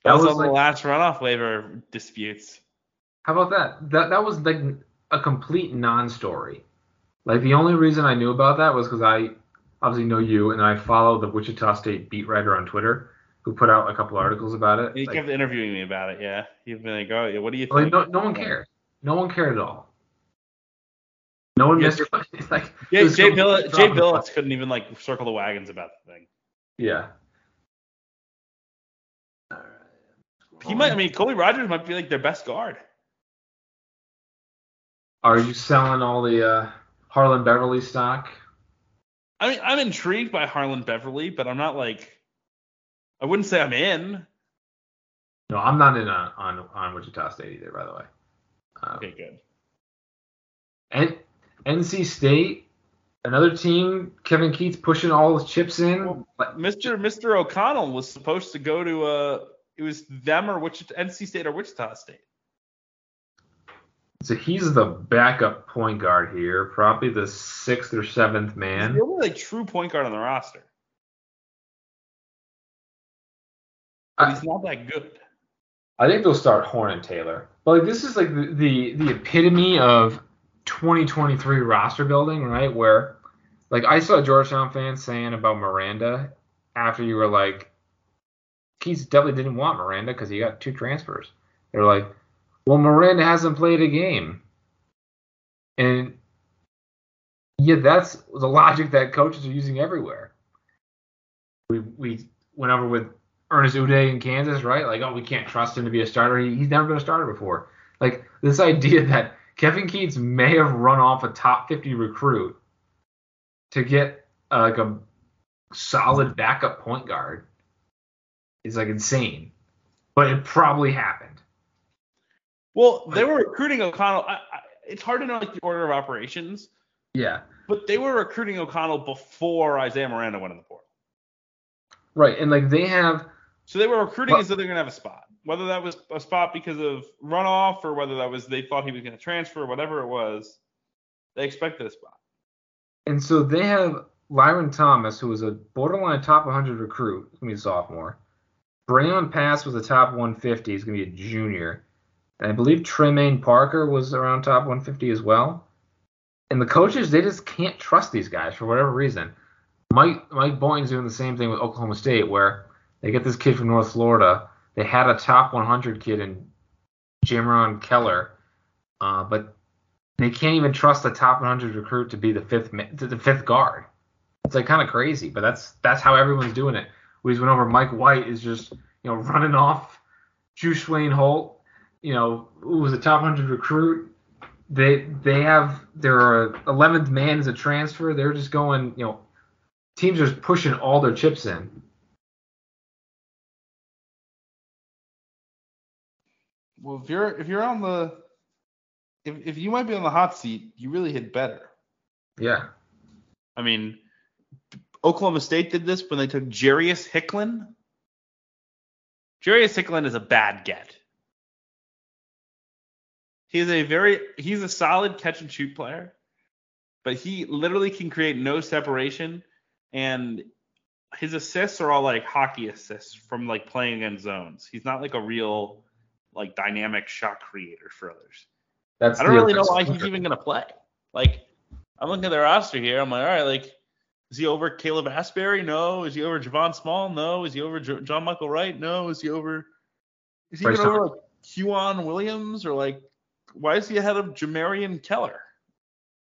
That That, was, was on the like- last runoff waiver disputes. How about that? That that was like a complete non-story. Like the only reason I knew about that was because I obviously know you and I follow the Wichita State beat writer on Twitter who put out a couple articles about it. He Like, kept interviewing me about it. Yeah, he'd been like, "Oh, yeah, what do you think?" like, no, no one cared. No one cared at all. No one Yeah, missed. It's like Yeah, was Jay Bilas, Jay Bilas couldn't even like circle the wagons about the thing. Yeah. He might. I mean, Colby Rogers might be like their best guard. Are you selling all the uh, Harlond Beverly stock? I mean, I'm intrigued by Harlond Beverly, but I'm not like. I wouldn't say I'm in. No, I'm not in on on, on Wichita State either, by the way. Um, Okay, good. and NC State, another team. Kevin Keatts pushing all his chips in. Well, Mr. Mr. O'Connell was supposed to go to uh it was them or Wichita NC State or Wichita State. so he's the backup point guard here, probably the sixth or seventh He's man. the only like true point guard on the roster. But I- he's not that good. I think they'll start Horne and Taylor. But like this is like the, the the epitome of 2023 roster building, right? Where like I saw Georgetown fans saying about Miranda after you were like, Keys definitely didn't want Miranda because he got two transfers. They're like, well, Miranda hasn't played a game, and yeah, that's the logic that coaches are using everywhere. We we went over with Ernest Udeh in Kansas, right? Like, oh, we can't trust him to be a starter. He, he's never been a starter before. Like this idea that Kevin Keatts may have run off a top 50 recruit to get uh, like a solid backup point guard is like insane, but it probably happened. Well, they were recruiting O'Connell. I, I, it's hard to know like the order of operations, Yeah, but they were recruiting O'Connell before Isaiah Miranda went in the portal. right. And like they have So they were recruiting But- as though they're gonna have a spot. Whether that was a spot because of runoff or whether that was they thought he was gonna transfer, whatever it was, they expected a spot. And so they have Lyron Thomas, who was a borderline top 100 recruit, he's gonna be a sophomore. Breon Pass was a top 150, he's gonna be a junior. And I believe Tremaine Parker was around top 150 as well. And the coaches, they just can't trust these guys for whatever reason. Mike Mike Boynton's doing the same thing with Oklahoma State, where they get this kid from North Florida. They had a top 100 kid in Jamyron Keller, uh, but they can't even trust the top 100 recruit to be the fifth the fifth guard. It's like kind of crazy, but that's that's how everyone's doing it. We just went over Mike White is just you know running off Jusaun Holt, you know who was a top 100 recruit. They they have their 11th man is a transfer. They're just going you know teams are just pushing all their chips in. Well, if you're if you're on the if if you might be on the hot seat, you really hit better. Yeah, I mean, Oklahoma State did this when they took Jarius Hicklen. Jarius Hicklen is a bad get. He's a very he's a solid catch and shoot player, but he literally can create no separation and his assists are all like hockey assists from like playing in zones. He's not like a real like dynamic shot creator for others. that's I don't really know why he's even gonna play. Like, I'm looking at the roster here. I'm like, all right, like, is he over Caleb Asberry? No. Is he over Javon Small? No. Is he over Jo- John Michael Wright? No. Is he over? Is he even over like Quion Williams or like? Why is he ahead of Jamarian Keller?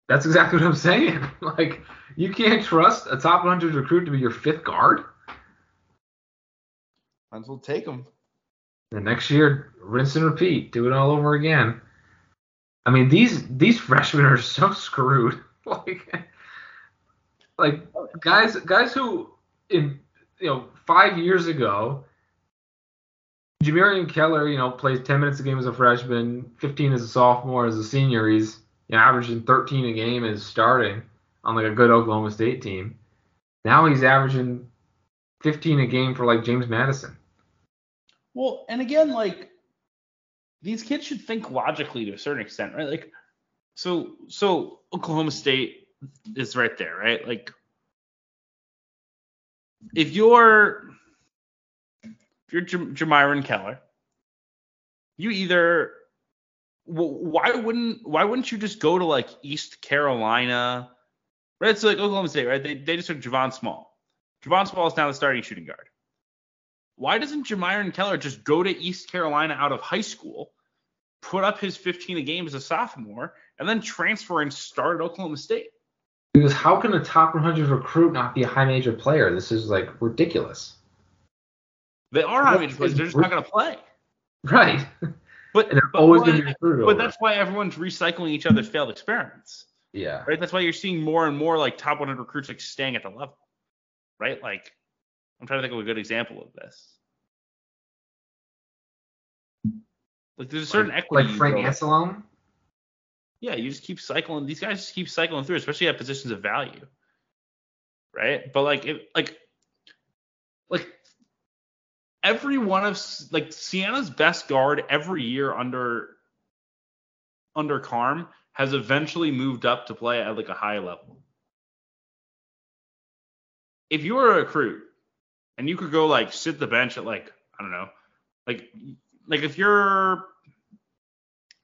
That's exactly what I'm saying. Like you can't trust a top 100 recruit to be your fifth guard. Might as well take him. The next year, rinse and repeat, do it all over again. I mean, these these freshmen are so screwed. like, like guys guys who in you know five years ago, Jamarian Keller, you know, plays 10 minutes a game as a freshman, 15 as a sophomore, as a senior, he's you know, averaging 13 a game as starting on like a good Oklahoma State team. Now he's averaging 15 a game for like James Madison. Well, and again, like these kids should think logically to a certain extent, right? Like, so so Oklahoma State is right there, right? Like, if you're if you're Jam- Jamyron Keller, you either why wouldn't why wouldn't you just go to like East Carolina, right? So like Oklahoma State, right? They they just took Javon Small. Javon Small is now the starting shooting guard why doesn't Jamyron Keller just go to East Carolina out of high school, put up his 15 a game as a sophomore, and then transfer and start at Oklahoma State? Because how can a top 100 recruit not be a high major player? This is like ridiculous. They are high major players, they're just not going to play. Right. But, And they're but, always why- going to be recruited but that's why everyone's recycling each other's failed experiments, yeah. right? That's why you're seeing more and more like top 100 recruits like staying at the level, right? Like, I'm trying to think of a good example of this. Like there's a certain like, equity. like Frank. Anselem. Yeah, you just keep cycling. These guys just keep cycling through, especially at positions of value, right? But like, it, like, like every one of like Siena's best guard every year under under Carm has eventually moved up to play at like a high level. If you were a recruit and you could go like sit the bench at like I don't know, like like if you're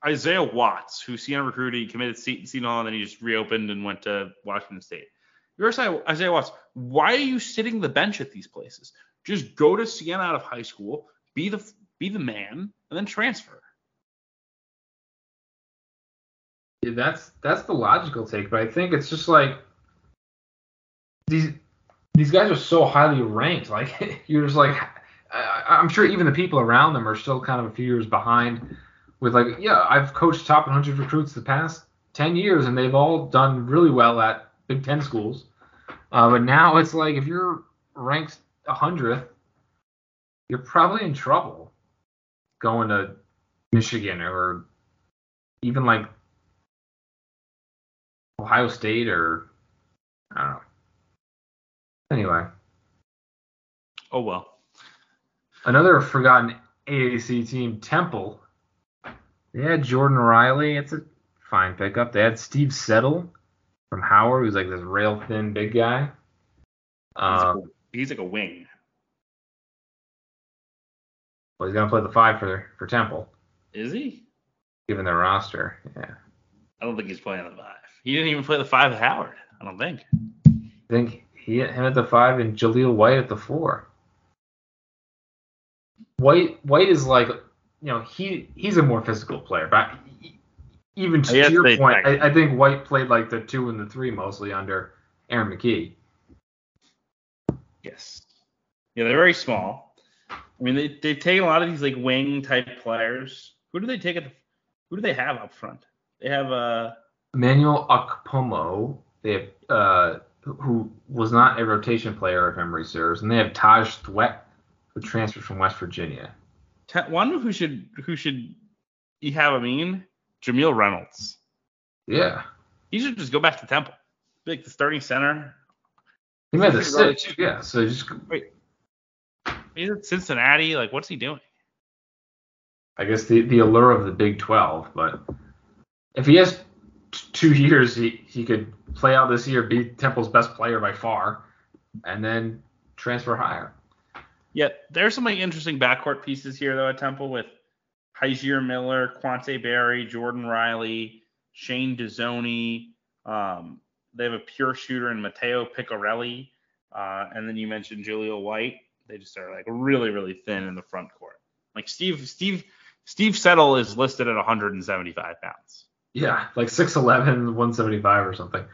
Isaiah Watts, who Siena recruited, he committed Seton Hall, and then he just reopened and went to Washington State. You're Isaiah Watts. Why are you sitting the bench at these places? Just go to Siena out of high school, be the be the man, and then transfer. Yeah, that's that's the logical take, but I think it's just like these these guys are so highly ranked. Like you're just like I, I'm sure even the people around them are still kind of a few years behind. With like yeah, I've coached top 100 recruits the past 10 years, and they've all done really well at Big Ten schools. Uh, but now it's like if you're ranked 100th, you're probably in trouble going to Michigan or even like Ohio State or I don't know. Anyway, Oh well. another forgotten AAC team, Temple. They had Jordan Riley. It's a fine pickup. They had Steve Settle from Howard, who's like this rail thin big guy. He's, like a, um, he's like a wing. well, he's gonna play the five for for Temple, Is he? given their roster. Yeah, I don't think he's playing the five. He didn't even play the five at Howard. I don't think. I think he him at the five and Jahlil White at the four. White White is like you know he he's a more physical player, but even to Yes, your they- point, I, I think White played like the two and the three mostly under Aaron McKie. Yes. Yeah, they're very small. I mean, they they've taken a lot of these like wing type players. Who do they take at the, Who do they have up front? They have uh Emmanuel Okpomo, they have uh, who was not a rotation player if memory serves, and they have Taj Thweatt, who transferred from West Virginia. one who should who should you have I mean Jamille Reynolds. Yeah, He should just go back to Temple. Be like the starting center. he made the six. Yeah, so just wait. He's at Cincinnati. Like, what's he doing? I guess the the allure of the Big 12, but if he has two years, he he could play out this year, be Temple's best player by far, and then transfer higher. Yeah, there's some like interesting backcourt pieces here though at Temple with Hysier Miller, Quante Barry, Jordan Riley, Shane Dezonie. Um, they have a pure shooter in Matteo Picarelli, uh, and then you mentioned Julio White. They just are like really, really thin in the front court. Like Steve, Steve, Steve Settle is listed at 175 pounds. Yeah, like 6'11", 175 or something.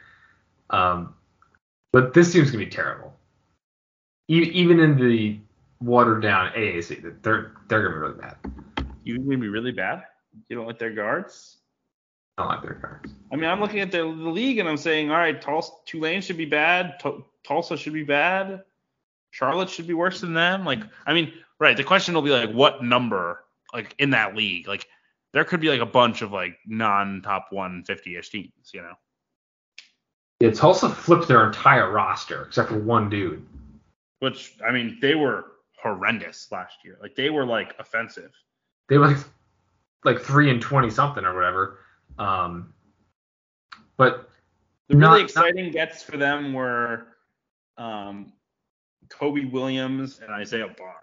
Um, but this team's gonna be terrible. E- even in the watered down AAC, they're they're gonna be really bad. You they'd be really bad? You don't like their guards? I don't like their guards. I mean, I'm looking at the, the league and I'm saying, all right, Tulsa, Tulane should be bad. Tu- Tulsa should be bad. Charlotte should be worse than them. Like, I mean, right. The question will be like, what number, like in that league? Like, there could be like a bunch of like non-top 150ish teams, you know? Yeah, Tulsa flipped their entire roster except for one dude. Which, I mean, they were horrendous last year. Like, they were like offensive. They were like like three and twenty something or whatever. Um, but The really Not- not- exciting gets for them were um, Kobe Williams and Isaiah Barnes.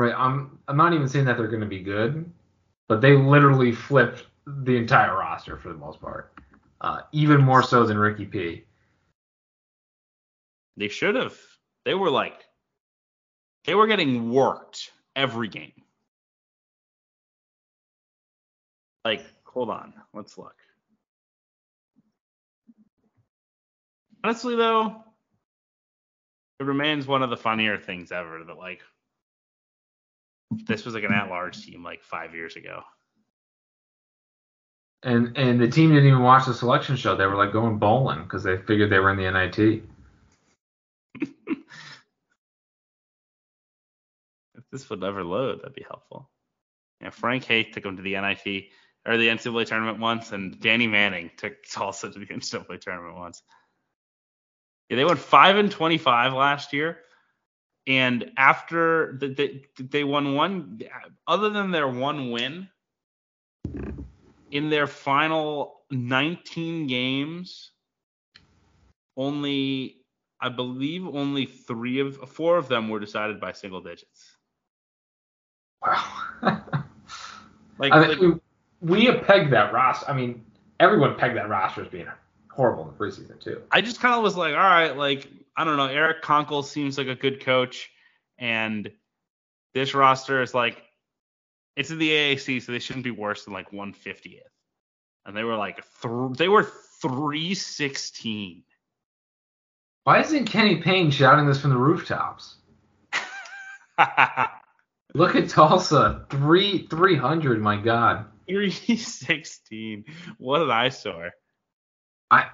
Right, I'm I'm not even saying that they're gonna be good, but they literally flipped the entire roster for the most part. Uh, even more so than Ricky P. They should have. They were like, they were getting worked every game. Like, hold on, let's look. Honestly, though, it remains one of the funnier things ever that like this was like an at-large team like five years ago. And and the team didn't even watch the selection show. They were like going bowling because they figured they were in the NIT. If this would ever load, that'd be helpful. Yeah, Frank Haith took him to the NIT or the NCAA tournament once, and Danny Manning took Tulsa to the NCAA tournament once. Yeah, they went five and twenty-five last year, and after the, they they won one, other than their one win, in their final 19 games, only I believe only three of four of them were decided by single digits. Wow. Like, I mean, like we, we have pegged that roster. I mean, everyone pegged that roster as being horrible in the preseason too. I just kind of was like, all right, like I don't know, Eric Konkol seems like a good coach, and this roster is like, it's in the AAC, so they shouldn't be worse than like 150th, and they were like, th- they were 316. Why isn't Kenny Payne shouting this from the rooftops? Look at Tulsa, three three hundred. My God, 316. What an eyesore. I, I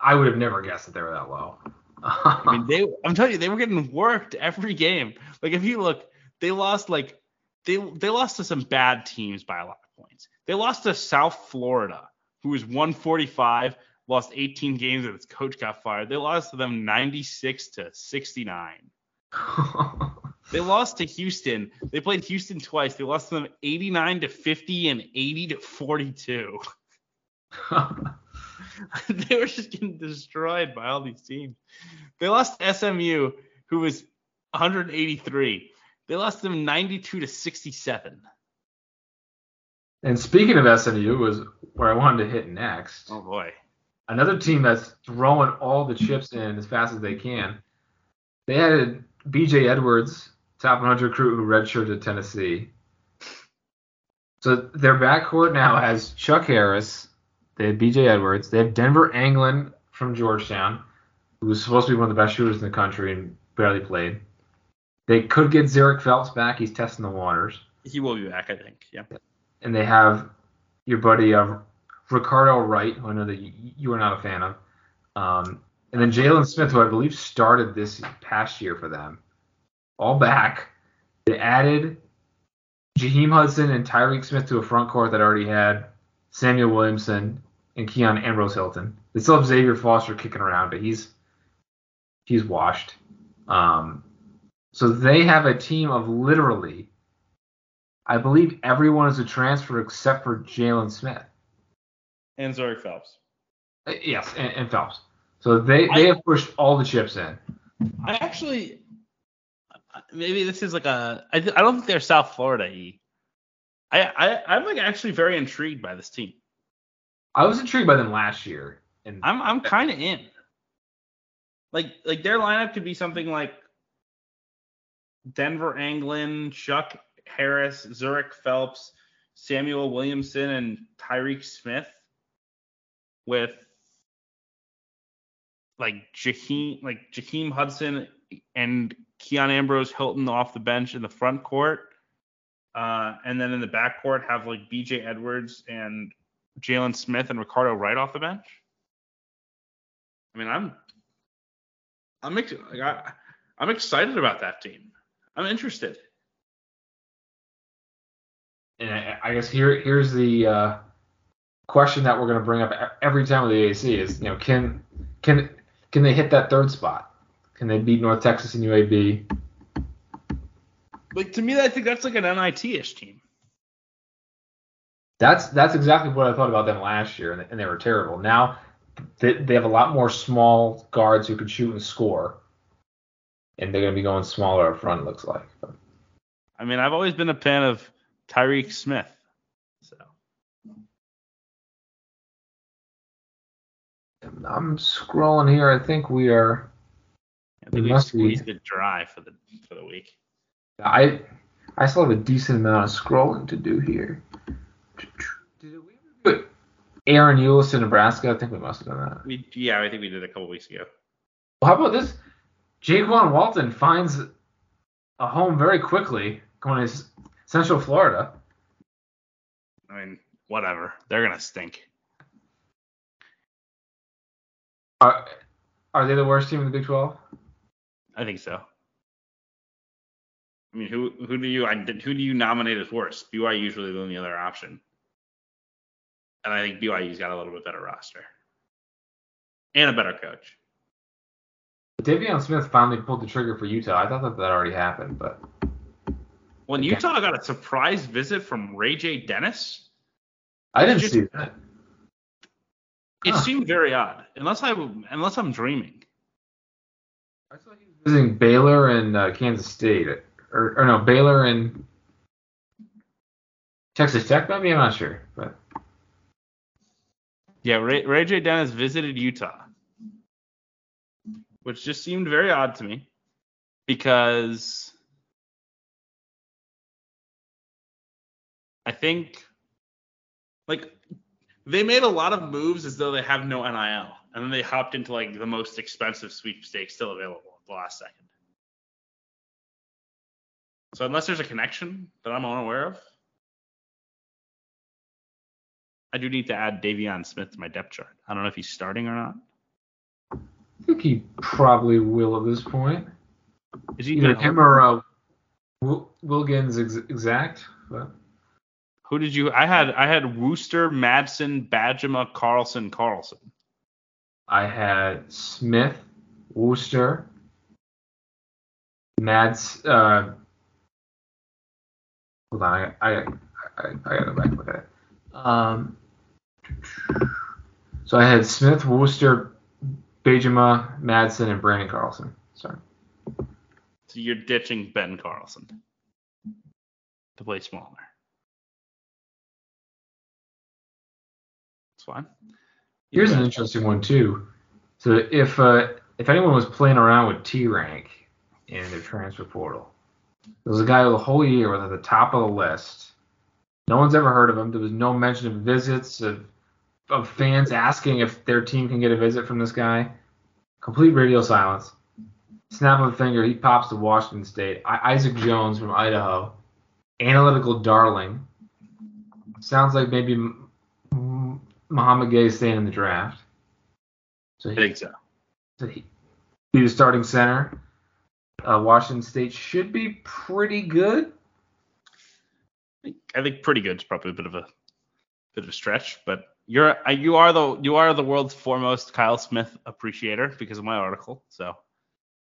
I would have never guessed that they were that low. I mean, they I'm telling you, they were getting worked every game. Like if you look, they lost like they they lost to some bad teams by a lot of points. They lost to South Florida, who was 145, lost 18 games and its coach got fired. They lost to them 96 to 69. They lost to Houston. They played Houston twice. They lost to them 89 to 50 and 80 to 42. they were just getting destroyed by all these teams. They lost SMU, who was 183. They lost them 92 to 67. and speaking of SMU, was where I wanted to hit next. Oh boy. Another team that's throwing all the chips in as fast as they can. They added B.J. Edwards, top 100 recruit who redshirted Tennessee. So their backcourt now has Chuck Harris. They have B.J. Edwards. They have Denver Anglin from Georgetown, who was supposed to be one of the best shooters in the country and barely played. They could get Zhuric Phelps back. He's testing the waters. He will be back, I think. Yeah. And they have your buddy uh, Ricardo Wright, who I know that you, you are not a fan of. Um, and then Jalen Smith, who I believe started this past year for them. All back. They added Jaheim Hudson and Tyreek Smith to a front court that already had Samuel Williamson and Keon Ambrose Hylton. They still have Xavier Foster kicking around, but he's he's washed. Um, so they have a team of literally, I believe everyone is a transfer except for Jalen Smith. And Zhuric Phelps. Uh, Yes, and, and Phelps. So they, they I- have pushed all the chips in. I actually maybe this is like a I, I don't think they're South Florida. I, I I'm like actually very intrigued by this team. I was intrigued by them last year, and I'm I'm kind of in. Like like their lineup could be something like Denver Anglin, Chuck Harris, Zhuric Phelps, Samuel Williamson, and Tyreek Smith with like Jaheim like Jaheim Hudson and Keon Ambrose Hylton off the bench in the front court. Uh, and then in the back court have like BJ Edwards and Jalen Smith and Ricardo Wright off the bench. I mean, I'm I'm ex- like, I, I'm excited about that team. I'm interested. and I, I guess here here's the uh, question that we're going to bring up every time with the AC is you know can can can they hit that third spot? Can they beat North Texas and UAB? Like to me, I think that's like an NIT-ish team. That's that's exactly what I thought about them last year, and, they- and they were terrible. Now they, they have a lot more small guards who can shoot and score, and they're going to be going smaller up front. Looks like. But I mean, I've always been a fan of Tyreek Smith. So I'm scrolling here. I think we are. I think we must be. squeezed it dry for the for the week. I I still have a decent amount of scrolling to do here. Did we ever do Ahron Ulis to Nebraska? I think we must have done that. We yeah, I think we did a couple weeks ago. Well, how about this? Jaquan Walton finds a home very quickly going to Central Florida. I mean, whatever. They're gonna stink. Are, are they the worst team in the Big 12? I think so. I mean, who who do you who do you nominate as worse? BYU usually the only other option, and I think BYU's got a little bit better roster and a better coach. Deivon Smith finally pulled the trigger for Utah. I thought that that already happened, but When Okay. Utah got a surprise visit from Ray J. Dennis, I didn't Just- see that. it Huh. seemed very odd. Unless I unless I'm dreaming. I saw he was visiting Baylor and uh, Kansas State, or, or no, Baylor and Texas Tech. Maybe I'm not sure, but Yeah, Ray, Ray J. Dennis visited Utah, which just seemed very odd to me because I think like they made a lot of moves as though they have no NIL, and then they hopped into like the most expensive sweepstakes still available at the last second. So unless there's a connection that I'm unaware of, I do need to add Deivon Smith to my depth chart. I don't know if he's starting or not. I think he probably will at this point. Is he Either him or uh, Wil- Wilkins ex- exact. But Who did you? I had I had Worster, Madsen, Bajema, Carlson, Carlson. I had Smith, Worster, Mads. Uh, hold on, I I, I, I gotta go back and look at it. Um, so I had Smith, Worster, Bajema, Madsen, and Branden Carlson. Sorry. So you're ditching Ben Carlson to play smaller. It's fine. Here's an interesting one too. So if uh, if anyone was playing around with T rank in their transfer portal, there was a guy who the whole year was at the top of the list. No one's ever heard of him. There was no mention of visits of of fans asking if their team can get a visit from this guy. Complete radio silence. Snap of a finger, he pops to Washington State. I- Isaac Jones from Idaho, analytical darling. Sounds like maybe M- M- Mouhamed Gueye is staying in the draft. So I he, think so. so he be the starting center. Uh, Washington State should be pretty good. I think- pretty good is probably a bit of a bit of a stretch, but you're uh, you are the you are the world's foremost Kyle Smith appreciator because of my article. So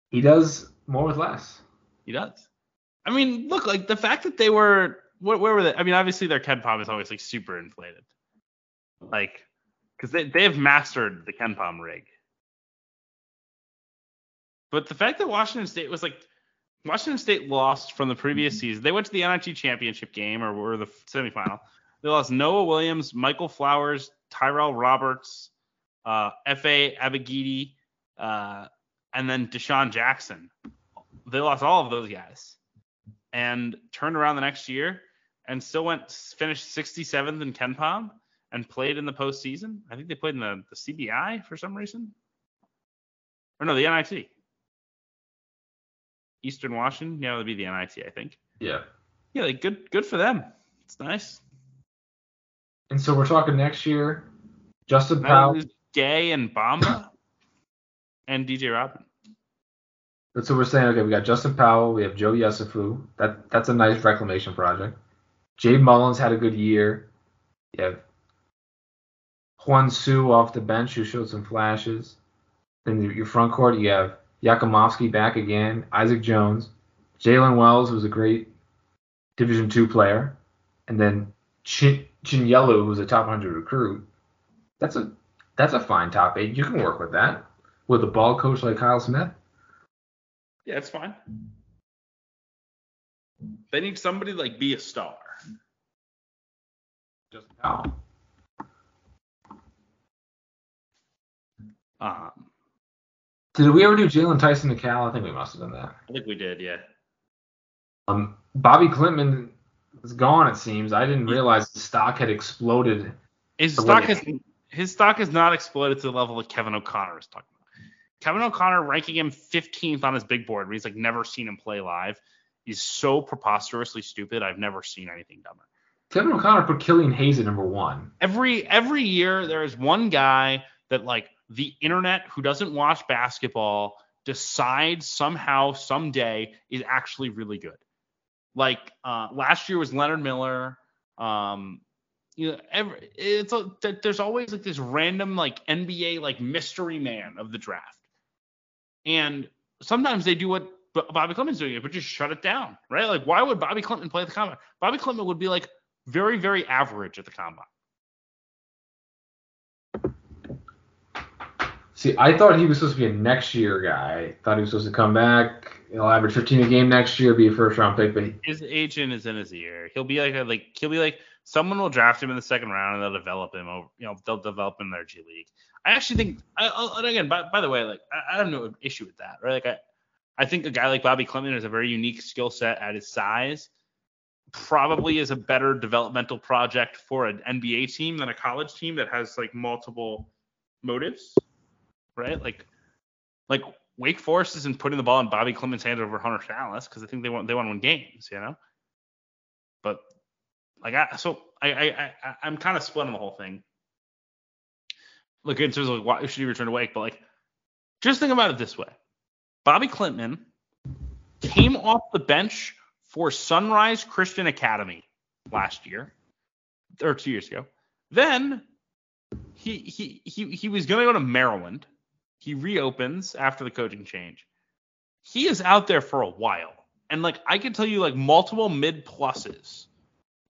He does more with less. He does. I mean, look, like the fact that they were, where, where were they? I mean, obviously their KenPom is always like super inflated, like, because they they have mastered the KenPom rig. But the fact that Washington State was like, Washington State lost from the previous season. They went to the NIT championship game or were the semifinal. They lost Noah Williams, Michael Flowers, Tyrell Roberts, uh, Efe Abogidi, uh, and then Dishon Jackson. They lost all of those guys and turned around the next year and still went finished 67th in KenPom and played in the postseason. I think they played in the, the CBI for some reason. Or no, the NIT. Eastern Washington. Yeah, would be the NIT, I think. Yeah. Yeah, like good good for them. It's nice. And so we're talking next year. Justin Powell. Gueye and Bamba and DJ Robin. That's what we're saying. Okay, we got Justin Powell. We have Joe Yesufu. That that's a nice reclamation project. Jay Mullins had a good year. You have Juan Su off the bench who showed some flashes. Then your front court, you have Jakimovski back again, Isaac Jones, Jaylen Wells, who's a great Division two player, and then Chin Chinyelu, who's a top 100 recruit. That's a that's a fine top eight. You can work with that with a ball coach like Kyle Smith. Yeah, it's fine. They need somebody like be a star. Justin Powell. Um, Did we ever do Jaylon Tyson to Cal? I think we must have done that. I think we did, yeah. Um, Bobby Klintman is gone. It seems. I didn't realize the stock had exploded. His stock has his stock has not exploded to the level that Kevin O'Connor is talking about. Kevin O'Connor ranking him 15th on his big board, where he's like never seen him play live, is so preposterously stupid. I've never seen anything dumber. Kevin O'Connor put Killian Hayes at number one. Every every year there is one guy that like the internet who doesn't watch basketball decides somehow someday is actually really good. Like uh, last year was Leonard Miller. Um, you know, every, it's a, there's always like this random like NBA like mystery man of the draft, and sometimes they do what Bobby Klintman's doing, it, but just shut it down, right? Like, why would Bobby Klintman play the combine? Bobby Klintman would be like very, very average at the combine. See, I thought he was supposed to be a next year guy. Thought he was supposed to come back. He'll average 15 a game next year, be a first round pick. But his agent is in his ear. He'll be like, a, like he'll be like, someone will draft him in the second round and they'll develop him over, you know, they'll develop him in their G League. I actually think, I, and again, by, by the way, like I, I have no issue with that, right? Like I, I think a guy like Bobby Klintman has a very unique skill set at his size. Probably is a better developmental project for an NBA team than a college team that has like multiple motives, right? Like, like Wake Forest isn't putting the ball in Bobby Klintman's hands over Hunter Sallis because I think they want they want to win games, you know. But like I so I I, I I'm kind of split on the whole thing. Look in terms of why should he return to Wake, but like just think about it this way: Bobby Klintman came off the bench for Sunrise Christian Academy last year or two years ago. Then he he he he was gonna go to Maryland he reopens after the coaching change. He is out there for a while. And like I can tell you like multiple mid pluses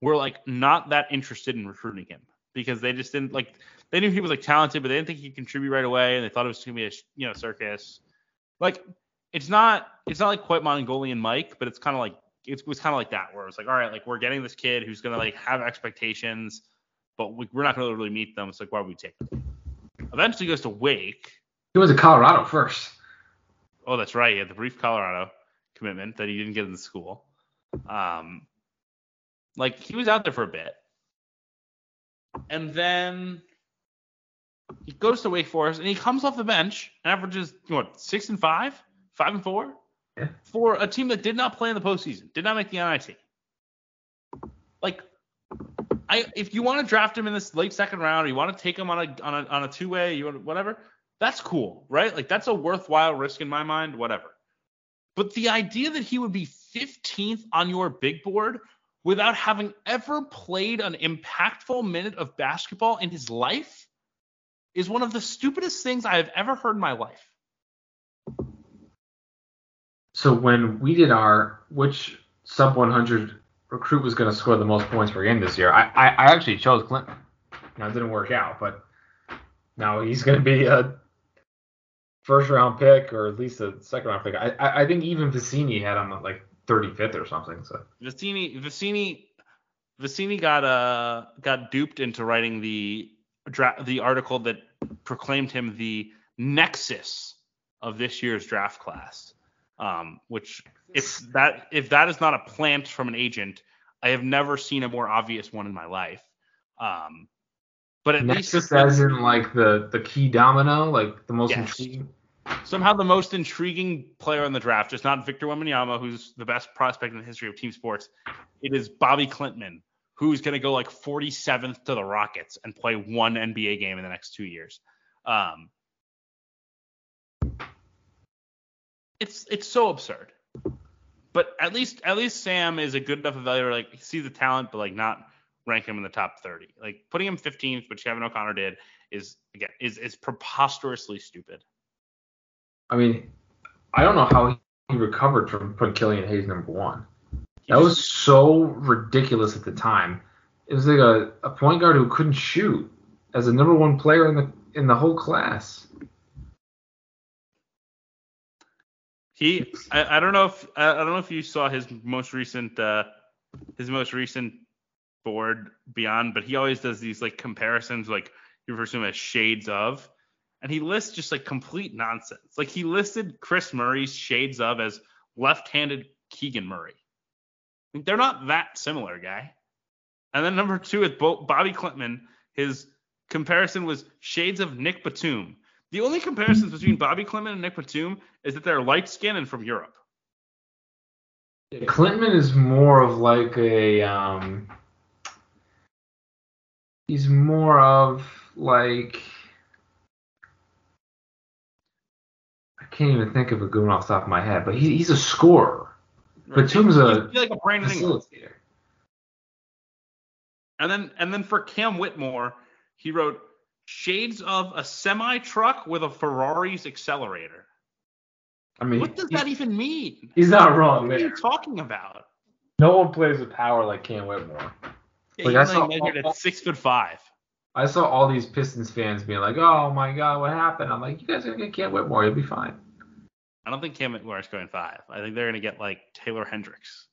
were like not that interested in recruiting him because they just didn't like they knew he was like talented, but they didn't think he'd contribute right away and they thought it was gonna be a you know circus. Like it's not it's not like quite Mongolian Mike, but it's kind of like it was kind of like that where it's like all right, like we're getting this kid who's gonna like have expectations, but we, are not gonna really meet them. It's like why would we take him? Eventually goes to Wake he went to Colorado first. Oh, that's right. He had the brief Colorado commitment that he didn't get in the school. Um, like he was out there for a bit, and then he goes to Wake Forest and he comes off the bench and averages what six and five, five and four, yeah. for a team that did not play in the postseason, did not make the NIT. Like, I if you want to draft him in this late second round, or you want to take him on a on a on a two way, you want whatever, that's cool, right? Like that's a worthwhile risk in my mind, whatever. But the idea that he would be 15th on your big board without having ever played an impactful minute of basketball in his life is one of the stupidest things I have ever heard in my life. So when we did our which sub 100 recruit was going to score the most points per game this year, I, I, I actually chose Klintman. Now it didn't work out, but now he's going to be a first round pick or at least a second round pick. I I, think even Vecenie had him at like 35th or something. So Vecenie Vecenie Vecenie got uh got duped into writing the dra- the article that proclaimed him the nexus of this year's draft class. Um, which if that if that is not a plant from an agent, I have never seen a more obvious one in my life. Um, but at Nexus least as in like the the key domino, like the most yes. intriguing somehow the most intriguing player in the draft, just not Victor Wembanyama, who's the best prospect in the history of team sports. It is Bobby Klintman, who's going to go like 47th to the Rockets and play one NBA game in the next two years. Um, it's it's so absurd. But at least at least Sam is a good enough evaluator. Like see the talent, but like not rank him in the top 30. Like putting him 15th, which Kevin O'Connor did, is again is is preposterously stupid. I mean, I don't know how he recovered from putting Killian Hayes number one. That was so ridiculous at the time. It was like a, a point guard who couldn't shoot as a number one player in the in the whole class. He, I, I don't know if I, don't know if you saw his most recent uh, his most recent board beyond, but he always does these like comparisons, like he refers to them as shades of and he lists just like complete nonsense. Like he listed Kris Murray's shades of as left-handed Keegan Murray. Mean, they're not that similar, guy. And then number two with Bobby Klintman, his comparison was shades of Nick Batum. The only comparisons between Bobby Klintman and Nick Batum is that they're light skinned and from Europe. Klintman is more of like a um he's more of like can't even think of a good one off the top of my head, but he, he's a scorer. Batum's a like a Brandon facilitator. And then and then for Cam Whitmore, he wrote shades of a semi truck with a Ferrari's accelerator. I mean, What does he- that even mean? he's not wrong What are you talking about? No one plays with power like Cam Whitmore. Yeah, Like, he's I saw- measured at six foot five. I saw all these Pistons fans being like, "Oh my God, what happened?" I'm like, "You guys are gonna get Cam Whitmore. He'll be fine." I don't think Cam Whitmore is going five. I think they're gonna get like Taylor Hendricks.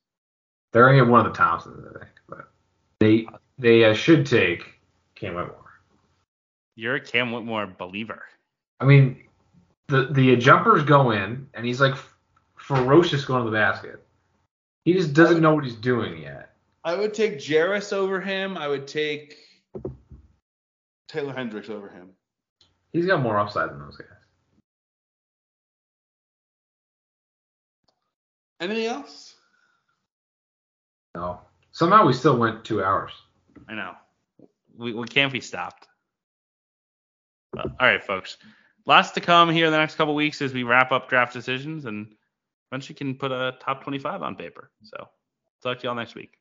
They're gonna get one of the Thompsons, I think, but they they uh, should take Cam Whitmore. You're a Cam Whitmore believer. I mean, the the jumpers go in, and he's like ferocious going to the basket. He just doesn't know what he's doing yet. I would take Jarace over him. I would take Taylor Hendricks over him. He's got more upside than those guys. Anything else? No. Somehow we still went two hours. I know. We, we can't be stopped. But, all right, folks. Lots to come here in the next couple weeks as we wrap up draft decisions and eventually can put a top 25 on paper. So talk to y'all next week.